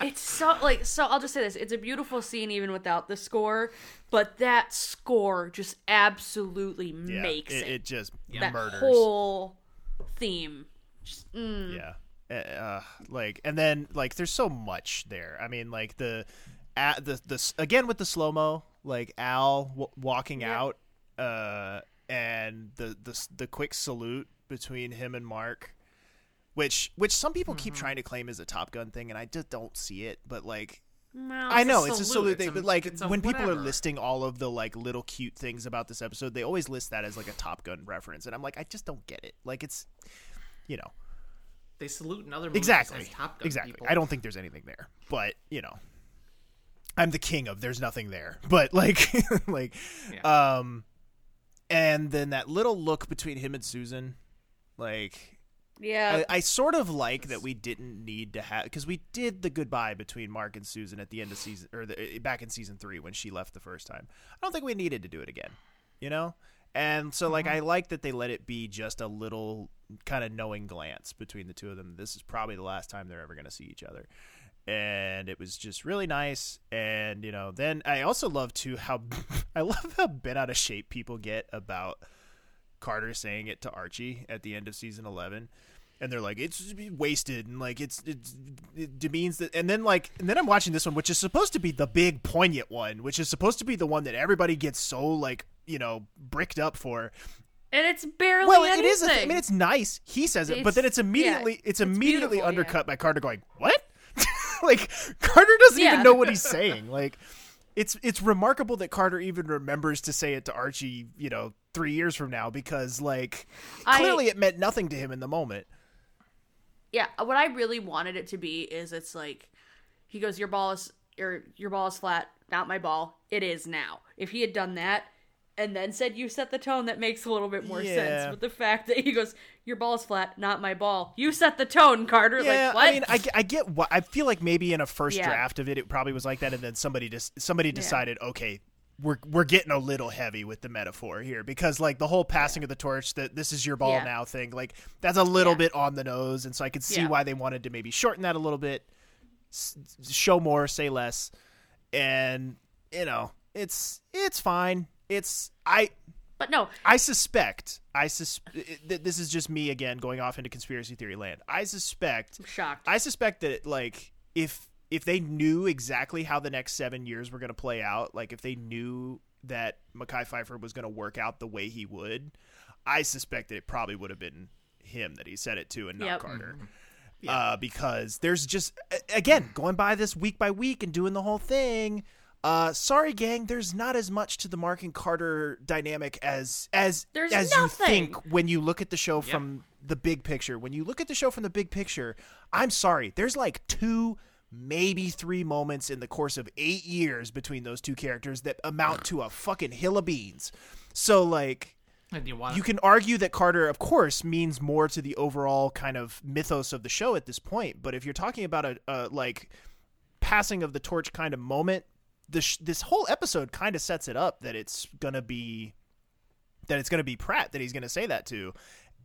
It's so like so. I'll just say this: it's a beautiful scene even without the score, but that score just absolutely yeah, makes it, it. it just that murders. whole theme. Just, mm. Yeah. Uh, like and then like there's so much there. I mean like the at the the again with the slow mo like Al w- walking out uh and the the the quick salute between him and Mark which which some people keep trying to claim is a Top Gun thing and I just don't see it but like Well, I know it's a salute. It's thing, a- but like when people are listing all of the like little cute things about this episode, they always list that as like a Top Gun reference, and I'm like, I just don't get it. Like it's, you know, They salute another exactly, as Top Gun exactly. people. I don't think there's anything there, but you know, I'm the king of there's nothing there, but like, like, um, and then that little look between him and Susan, like, Yeah. I, I sort of like that we didn't need to have because we did the goodbye between Mark and Susan at the end of season or the, eh, back in season three when she left the first time. I don't think we needed to do it again, you know. And so, like, mm-hmm. I like that they let it be just a little kind of knowing glance between the two of them. This is probably the last time they're ever going to see each other, and it was just really nice. And you know, then I also love too how I love how bent out of shape people get about Carter saying it to Archie at the end of season 11 and they're like it's wasted and like it's it's it demeans that and then like and then I'm watching this one which is supposed to be the big poignant one which is supposed to be the one that everybody gets so like you know bricked up for and it's barely well anything. it is a th- I mean it's nice he says it but then it's immediately yeah, it's it's immediately undercut by Carter going what like Carter doesn't Yeah. even know what he's saying like it's it's remarkable that Carter even remembers to say it to Archie you know 3 years from now because like I- clearly it meant nothing to him in the moment yeah, uh, what I really wanted it to be is it's like he goes, Your ball is your your ball is flat, not my ball. It is now. If he had done that and then said you set the tone, that makes a little bit more Yeah. sense. But the fact that he goes, Your ball is flat, not my ball. You set the tone, Carter. Yeah, like what? I mean, I, I get what I feel like. Maybe in a first Yeah. draft of it, it probably was like that, and then somebody just somebody decided, okay, we're we're getting a little heavy with the metaphor here because like the whole passing of the torch, that this is your ball Yeah. now thing, like that's a little bit on the nose, and so I could see Yeah. why they wanted to maybe shorten that a little bit, s- show more, say less, and you know, it's it's fine. It's I but no, I suspect. I sus. th- This is just me again going off into conspiracy theory land. I suspect. I'm shocked. I suspect that like if if they knew exactly how the next seven years were going to play out, like if they knew that Mekhi Phifer was going to work out the way he would, I suspect that it probably would have been him that he said it to and not Yep. Carter. Uh, because there's just again going by this week by week and doing the whole thing. Uh, sorry, gang. There's not as much to the Mark and Carter dynamic as as There's as nothing. you think when you look at the show from the big picture. When you look at the show from the big picture, I'm sorry. There's like two, maybe three moments in the course of eight years between those two characters that amount to a fucking hill of beans. So like, you you can argue that Carter, of course, means more to the overall kind of mythos of the show at this point. But if you're talking about a, a like passing of the torch kind of moment, this this whole episode kind of sets it up that it's gonna be that it's gonna be Pratt that he's gonna say that to.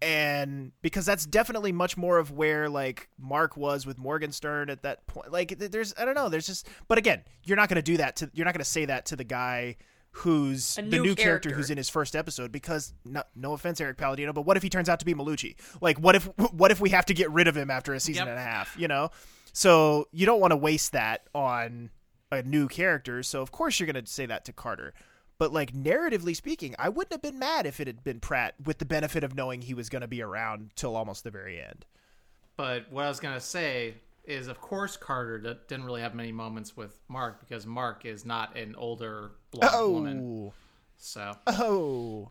And because that's definitely much more of where like Mark was with Morgenstern at that point. Like there's I don't know, there's just but again, you're not gonna do that to you're not gonna say that to the guy who's A the new new character character. who's in his first episode because no, no offense Erik Palladino but what if he turns out to be Malucci like what if what if we have to get rid of him after a season Yep. and a half you know so you don't want to waste that on a new character so of course you're going to say that to Carter but like narratively speaking I wouldn't have been mad if it had been Pratt with the benefit of knowing he was going to be around till almost the very end But what I was gonna say is, of course, Carter d- didn't really have many moments with Mark because Mark is not an older blonde woman. oh So oh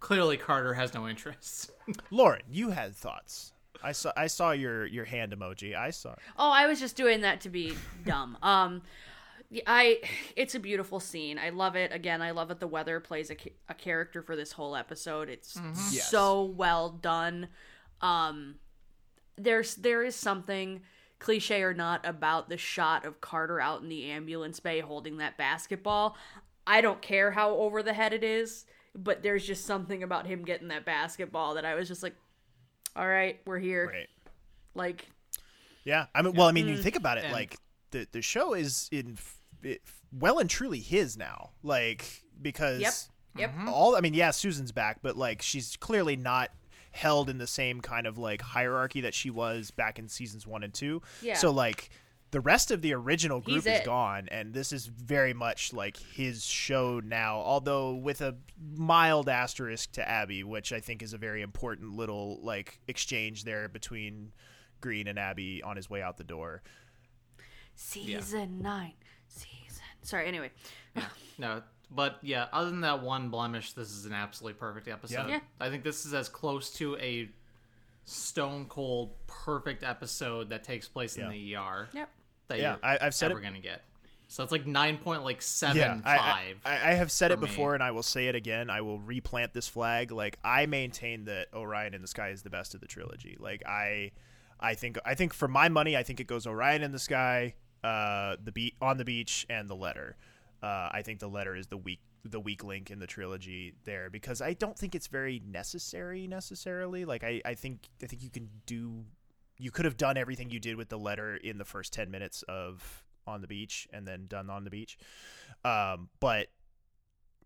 clearly, Carter has no interests. Lauren you had thoughts I saw I saw your your hand emoji I saw Oh, I was just doing that to be dumb. Um, I it's a beautiful scene. I love it. Again, I love that the weather plays a, a character for this whole episode. It's Yes. so well done. Um, there's there is something cliche or not about the shot of Carter out in the ambulance bay holding that basketball. I don't care how over the head it is, but there's just something about him getting that basketball that I was just like, all right, we're here. Right. Like Yeah, I mean, well, I mean, you Mm. think about it, And- like the the show is in f- it, well and truly his now, like because Yep. Yep. Mm-hmm. all I mean, yeah, Susan's back, but like she's clearly not held in the same kind of like hierarchy that she was back in seasons one and two. Yeah. So like the rest of the original group He's is it. gone, and this is very much like his show now, although with a mild asterisk to Abby, which I think is a very important little like exchange there between Greene and Abby on his way out the door. season nine season sorry anyway No, but yeah, other than that one blemish, this is an absolutely perfect episode. Yeah. I think this is as close to a stone cold perfect episode that takes place in the ER. Yep. That Yeah, you're I- I've said ever it- gonna get. So it's like nine point like seven yeah, I- I, five. I, I have said for it me. before, and I will say it again. I will replant this flag. Like I maintain that Orion in the Sky is the best of the trilogy. Like I, I think I think for my money, I think it goes Orion in the Sky, uh, the beat on the beach, and the letter. Uh, I think the letter is the weak the weak link in the trilogy there because I don't think it's very necessary necessarily. Like I, I think I think you can do you could have done everything you did with the letter in the first 10 minutes of on the beach and then done on the beach um, but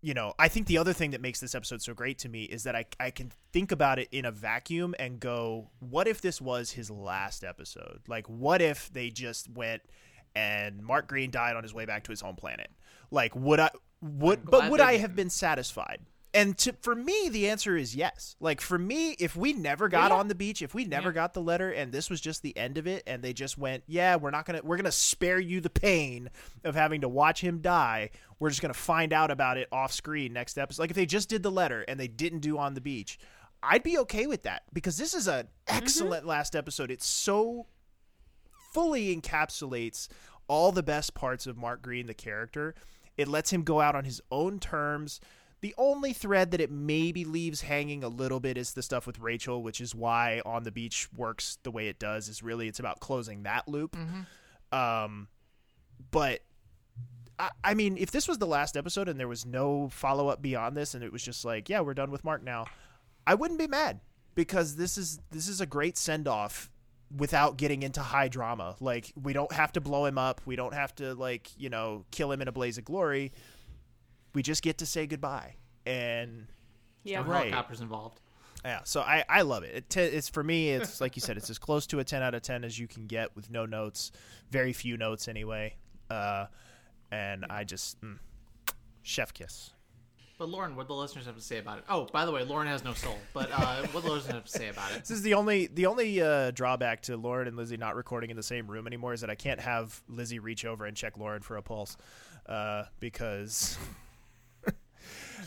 you know, I think the other thing that makes this episode so great to me is that I, I can think about it in a vacuum and go, what if this was his last episode? Like, what if they just went and Mark Greene died on his way back to his home planet? Like, would I, would, but would I didn't. have been satisfied? And to, for me, the answer is yes. Like for me, if we never got Yeah. on the beach, if we never got the letter, and this was just the end of it, and they just went, "Yeah, we're not gonna, we're gonna spare you the pain of having to watch him die. We're just gonna find out about it off screen next episode." Like if they just did the letter and they didn't do on the beach, I'd be okay with that because this is an excellent last episode. It's so fully encapsulates all the best parts of Mark Greene, the character. It lets him go out on his own terms. The only thread that it maybe leaves hanging a little bit is the stuff with Rachel, which is why On the Beach works the way it does. Is really it's about closing that loop. Um, but I, I mean, if this was the last episode and there was no follow up beyond this, and it was just like, yeah, we're done with Mark now, I wouldn't be mad because this is this is a great send off without getting into high drama. Like we don't have to blow him up. We don't have to like you know kill him in a blaze of glory. We just get to say goodbye and Yeah. No right. helicopters involved. yeah. So I I love it. it te- it's for me. It's like you said. It's as close to a ten out of ten as you can get with no notes. Very few notes anyway. Uh, and I just mm, chef kiss. But Lauren, what the listeners have to say about it? Oh, by the way, Lauren has no soul. But uh, what do the listeners have to say about it? This is the only the only uh, drawback to Lauren and Lizzie not recording in the same room anymore is that I can't have Lizzie reach over and check Lauren for a pulse uh, because Still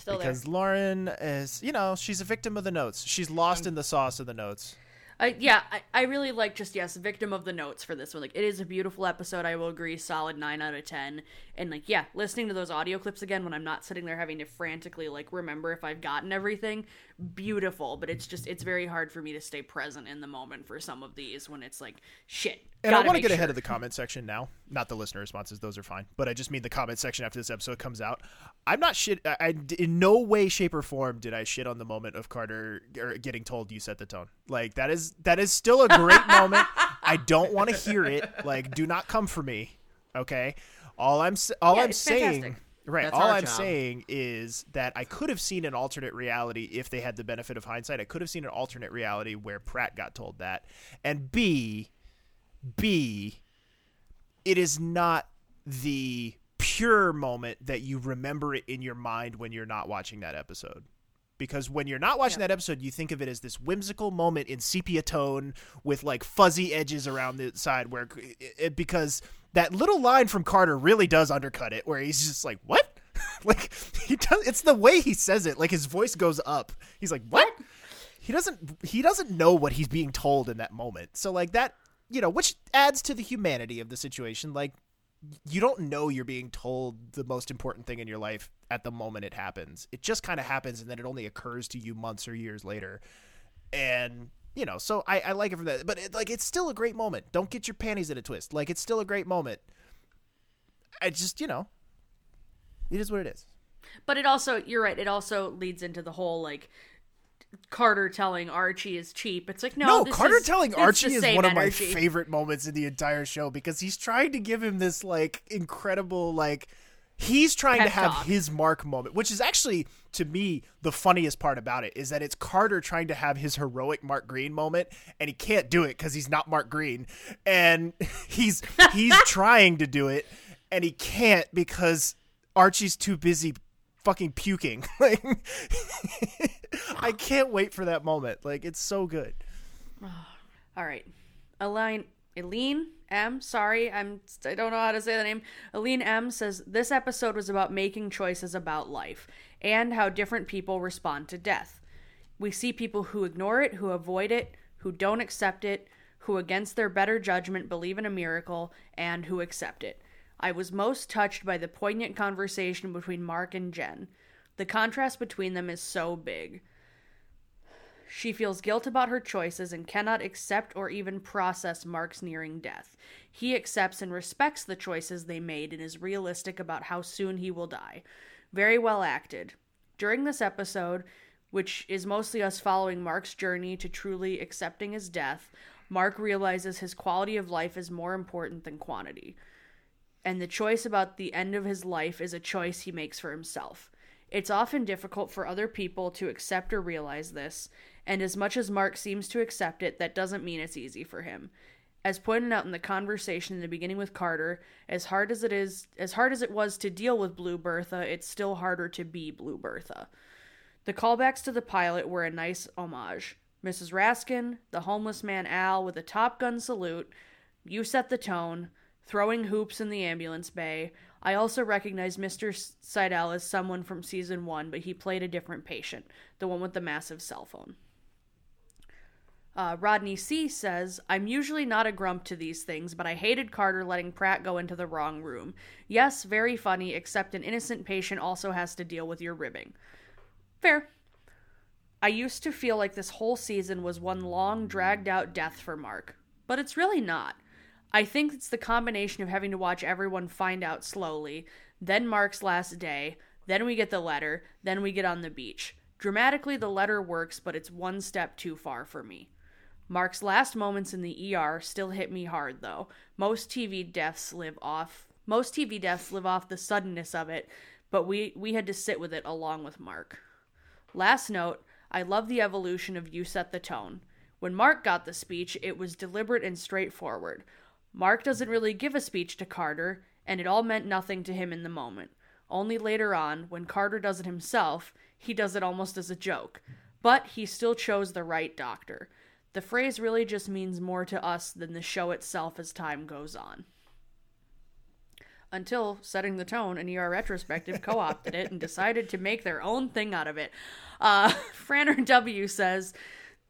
there. because Lauren is you know she's a victim of the notes. She's lost in the sauce of the notes. I, yeah, I, I really like just yes, victim of the notes for this one. Like it is a beautiful episode. I will agree, solid nine out of ten. And like yeah, listening to those audio clips again when I'm not sitting there having to frantically like remember if I've gotten everything, beautiful. But it's just it's very hard for me to stay present in the moment for some of these when it's like shit. And I want to get ahead of the comment section now. Not the listener responses; those are fine. But I just mean the comment section after this episode comes out. I'm not shit. I, I in no way, shape, or form did I shit on the moment of Carter or getting told you set the tone. Like that is that is still a great moment. I don't want to hear it. Like, do not come for me. Okay. All I'm all Yeah, I'm saying. fantastic. Right. That's all I'm job. saying is that I could have seen an alternate reality if they had the benefit of hindsight. I could have seen an alternate reality where Pratt got told that. And B, B, it is not the pure moment that you remember it in your mind when you're not watching that episode. Because when you're not watching that episode, you think of it as this whimsical moment in sepia tone with like fuzzy edges around the side. Where it, it- because that little line from Carter really does undercut it, where he's just like, "What?" like he does. It's the way he says it. Like his voice goes up. He's like, "What?" he doesn't he doesn't know what he's being told in that moment so like that you know which adds to the humanity of the situation like you don't know you're being told the most important thing in your life at the moment it happens it just kind of happens and then it only occurs to you months or years later and you know so i, I like it from that but it, like it's still a great moment don't get your panties in a twist like it's still a great moment i just you know it is what it is But it also, you're right. It also leads into the whole like Carter telling Archie is cheap. It's like no, No, Carter is- telling Archie is one of my energy. favorite moments in the entire show because he's trying to give him this like incredible like he's trying to have talk. his mark moment, which is actually to me the funniest part about it is that it's Carter trying to have his heroic Mark Greene moment and he can't do it cuz he's not Mark Greene and he's he's trying to do it and he can't because Archie's too busy fucking puking. Like I can't wait for that moment. Like it's so good. All right, Aline, Eileen M. Sorry, I'm I don't know how to say the name. Aline M. says this episode was about making choices about life and how different people respond to death. We see people who ignore it, who avoid it, who don't accept it, who against their better judgment believe in a miracle, and who accept it. I was most touched by the poignant conversation between Mark and Jen. The contrast between them is so big. She feels guilt about her choices and cannot accept or even process Mark's nearing death. He accepts and respects the choices they made and is realistic about how soon he will die. Very well acted. During this episode, which is mostly us following Mark's journey to truly accepting his death, Mark realizes his quality of life is more important than quantity. And the choice about the end of his life is a choice he makes for himself. It's often difficult for other people to accept or realize this, and as much as Mark seems to accept it, that doesn't mean it's easy for him. As pointed out in the conversation in the beginning with Carter, as hard as it is as hard as it was to deal with Blue Bertha, it's still harder to be Blue Bertha. The callbacks to the pilot were a nice homage. Mrs. Raskin, the homeless man Al with a Top Gun salute, you set the tone, throwing hoops in the ambulance bay. I also recognize Mr. Seidel as someone from season one, but he played a different patient, the one with the massive cell phone. Uh, Rodney C says, I'm usually not a grump to these things, but I hated Carter letting Pratt go into the wrong room. Yes, very funny, except an innocent patient also has to deal with your ribbing. Fair. I used to feel like this whole season was one long, dragged out death for Mark, but it's really not. I think it's the combination of having to watch everyone find out slowly, then Mark's last day, then we get the letter, then we get on the beach. Dramatically, the letter works, but it's one step too far for me. Mark's last moments in the ER still hit me hard, though. Most TV deaths live off. Most TV deaths live off the suddenness of it, but we we had to sit with it along with Mark. Last note, I love the evolution of You Set the Tone. When Mark got the speech, it was deliberate and straightforward. Mark doesn't really give a speech to Carter, and it all meant nothing to him in the moment. Only later on, when Carter does it himself, he does it almost as a joke. But he still chose the right doctor. The phrase really just means more to us than the show itself as time goes on. Until setting the tone, an ER retrospective co opted it and decided to make their own thing out of it. Uh, Franner W says,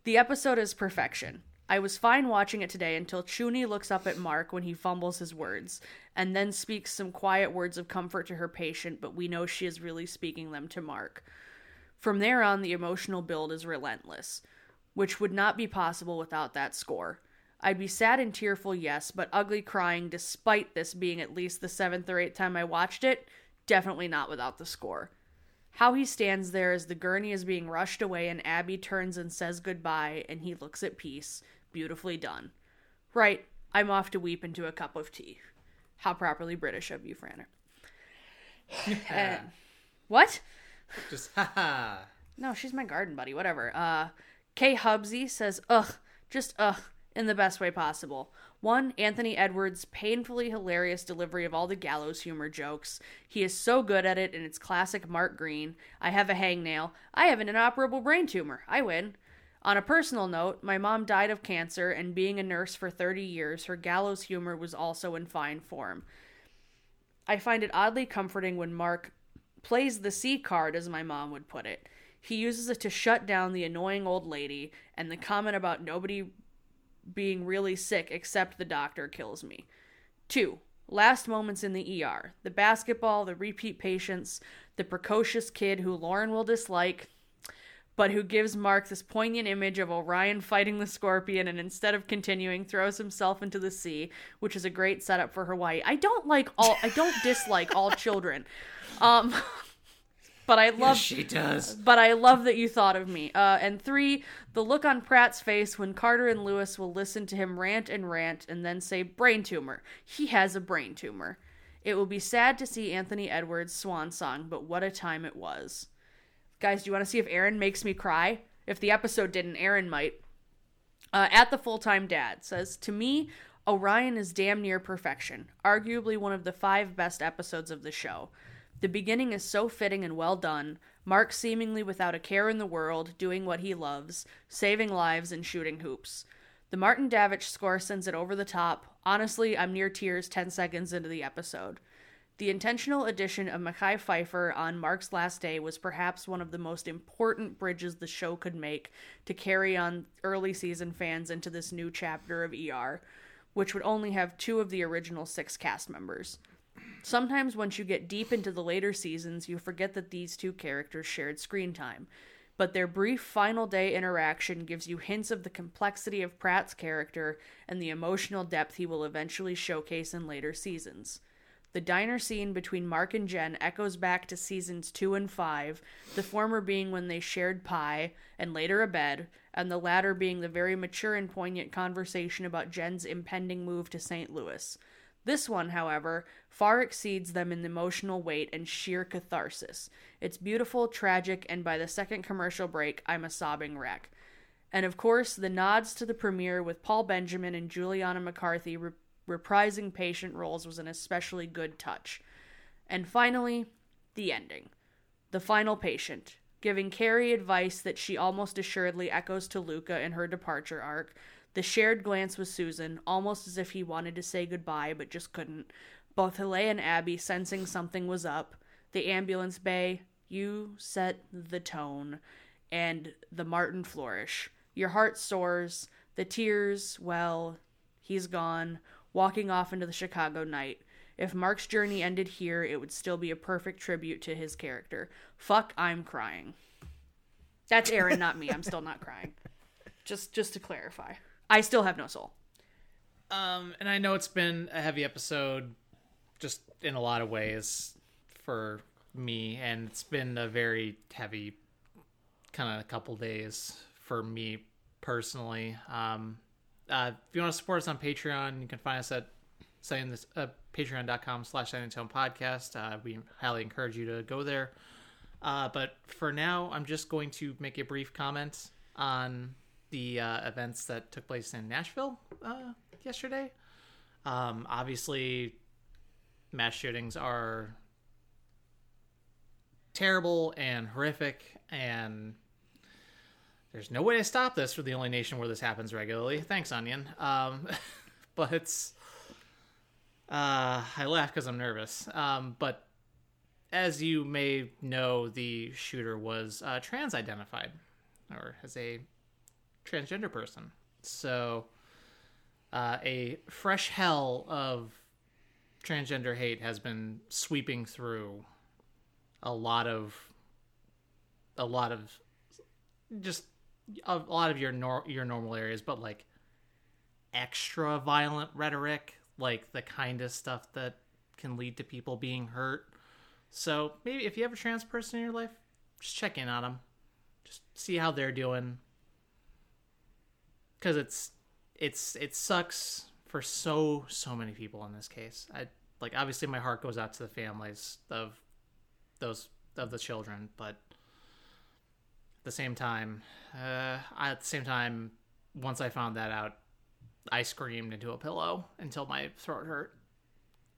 The episode is perfection. I was fine watching it today until Chuny looks up at Mark when he fumbles his words, and then speaks some quiet words of comfort to her patient, but we know she is really speaking them to Mark. From there on, the emotional build is relentless, which would not be possible without that score. I'd be sad and tearful, yes, but ugly crying despite this being at least the seventh or eighth time I watched it, definitely not without the score. How he stands there as the gurney is being rushed away and Abby turns and says goodbye and he looks at peace. Beautifully done. Right, I'm off to weep into a cup of tea. How properly British of you, Franner. and, what? Just haha. No, she's my garden buddy. Whatever. Uh, Kay Hubsy says, ugh, just ugh, in the best way possible. One, Anthony Edwards' painfully hilarious delivery of all the gallows humor jokes. He is so good at it, and it's classic Mark Greene. I have a hangnail. I have an inoperable brain tumor. I win. On a personal note, my mom died of cancer, and being a nurse for 30 years, her gallows humor was also in fine form. I find it oddly comforting when Mark plays the C card, as my mom would put it. He uses it to shut down the annoying old lady, and the comment about nobody being really sick except the doctor kills me. Two, last moments in the ER. The basketball, the repeat patients, the precocious kid who Lauren will dislike, but who gives Mark this poignant image of Orion fighting the scorpion and instead of continuing throws himself into the sea, which is a great setup for Hawaii. I don't like all I don't dislike all children. Um but I love Yes, she does. But I love that you thought of me. Uh, and three, the look on Pratt's face when Carter and Lewis will listen to him rant and rant and then say brain tumor. He has a brain tumor. It will be sad to see Anthony Edwards' swan song, but what a time it was. Guys, do you want to see if Aaron makes me cry? If the episode didn't, Aaron might. Uh, at the full time dad says to me, Orion is damn near perfection. Arguably one of the five best episodes of the show. The beginning is so fitting and well done. Mark seemingly without a care in the world, doing what he loves, saving lives and shooting hoops. The Martin Davich score sends it over the top. Honestly, I'm near tears 10 seconds into the episode. The intentional addition of Mekhi Phifer on Mark's last day was perhaps one of the most important bridges the show could make to carry on early season fans into this new chapter of ER, which would only have two of the original six cast members. Sometimes, once you get deep into the later seasons, you forget that these two characters shared screen time. But their brief final day interaction gives you hints of the complexity of Pratt's character and the emotional depth he will eventually showcase in later seasons. The diner scene between Mark and Jen echoes back to seasons 2 and 5, the former being when they shared pie and later a bed, and the latter being the very mature and poignant conversation about Jen's impending move to St. Louis. This one, however, far exceeds them in emotional weight and sheer catharsis. It's beautiful, tragic, and by the second commercial break, I'm a sobbing wreck. And of course, the nods to the premiere with Paul Benjamin and Julianna McCarthy re- reprising patient roles was an especially good touch. And finally, the ending. The final patient, giving Kerry advice that she almost assuredly echoes to Luca in her departure arc. The shared glance with Susan, almost as if he wanted to say goodbye but just couldn't. Both Hillel and Abby sensing something was up. The ambulance bay, you set the tone. And the Martin flourish. Your heart soars. The tears, well, he's gone, walking off into the Chicago night. If Mark's journey ended here, it would still be a perfect tribute to his character. Fuck, I'm crying. That's Aaron, not me. I'm still not crying. Just just to clarify. I still have no soul. Um, and I know it's been a heavy episode, just in a lot of ways for me, and it's been a very heavy kind of couple days for me personally. Um, uh, if you want to support us on Patreon, you can find us at saying this uh, patreon.com slash Tone podcast. Uh, we highly encourage you to go there. Uh, but for now, I'm just going to make a brief comment on the uh, events that took place in Nashville uh, yesterday. Um, obviously, mass shootings are terrible and horrific, and there's no way to stop this. We're the only nation where this happens regularly. Thanks, Onion. Um, but. Uh, I laugh because I'm nervous. Um, but as you may know, the shooter was uh, trans identified or as a transgender person. So, uh, a fresh hell of transgender hate has been sweeping through a lot of a lot of just a lot of your nor- your normal areas but like extra violent rhetoric like the kind of stuff that can lead to people being hurt. So maybe if you have a trans person in your life just check in on them just see how they're doing because it's it's it sucks for so so many people in this case. I like obviously my heart goes out to the families of those of the children but at the same time uh, at the same time once i found that out i screamed into a pillow until my throat hurt.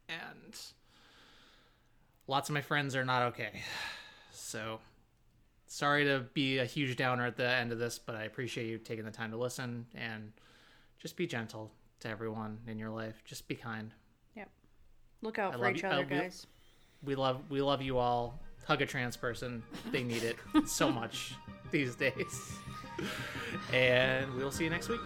And lots of my friends are not okay. So sorry to be a huge downer at the end of this but i appreciate you taking the time to listen and just be gentle to everyone in your life. Just be kind. Yep. Look out I for each you- other, uh, we- guys. we love we love you all. Hug a trans person. They need it so much these days. And we'll see you next week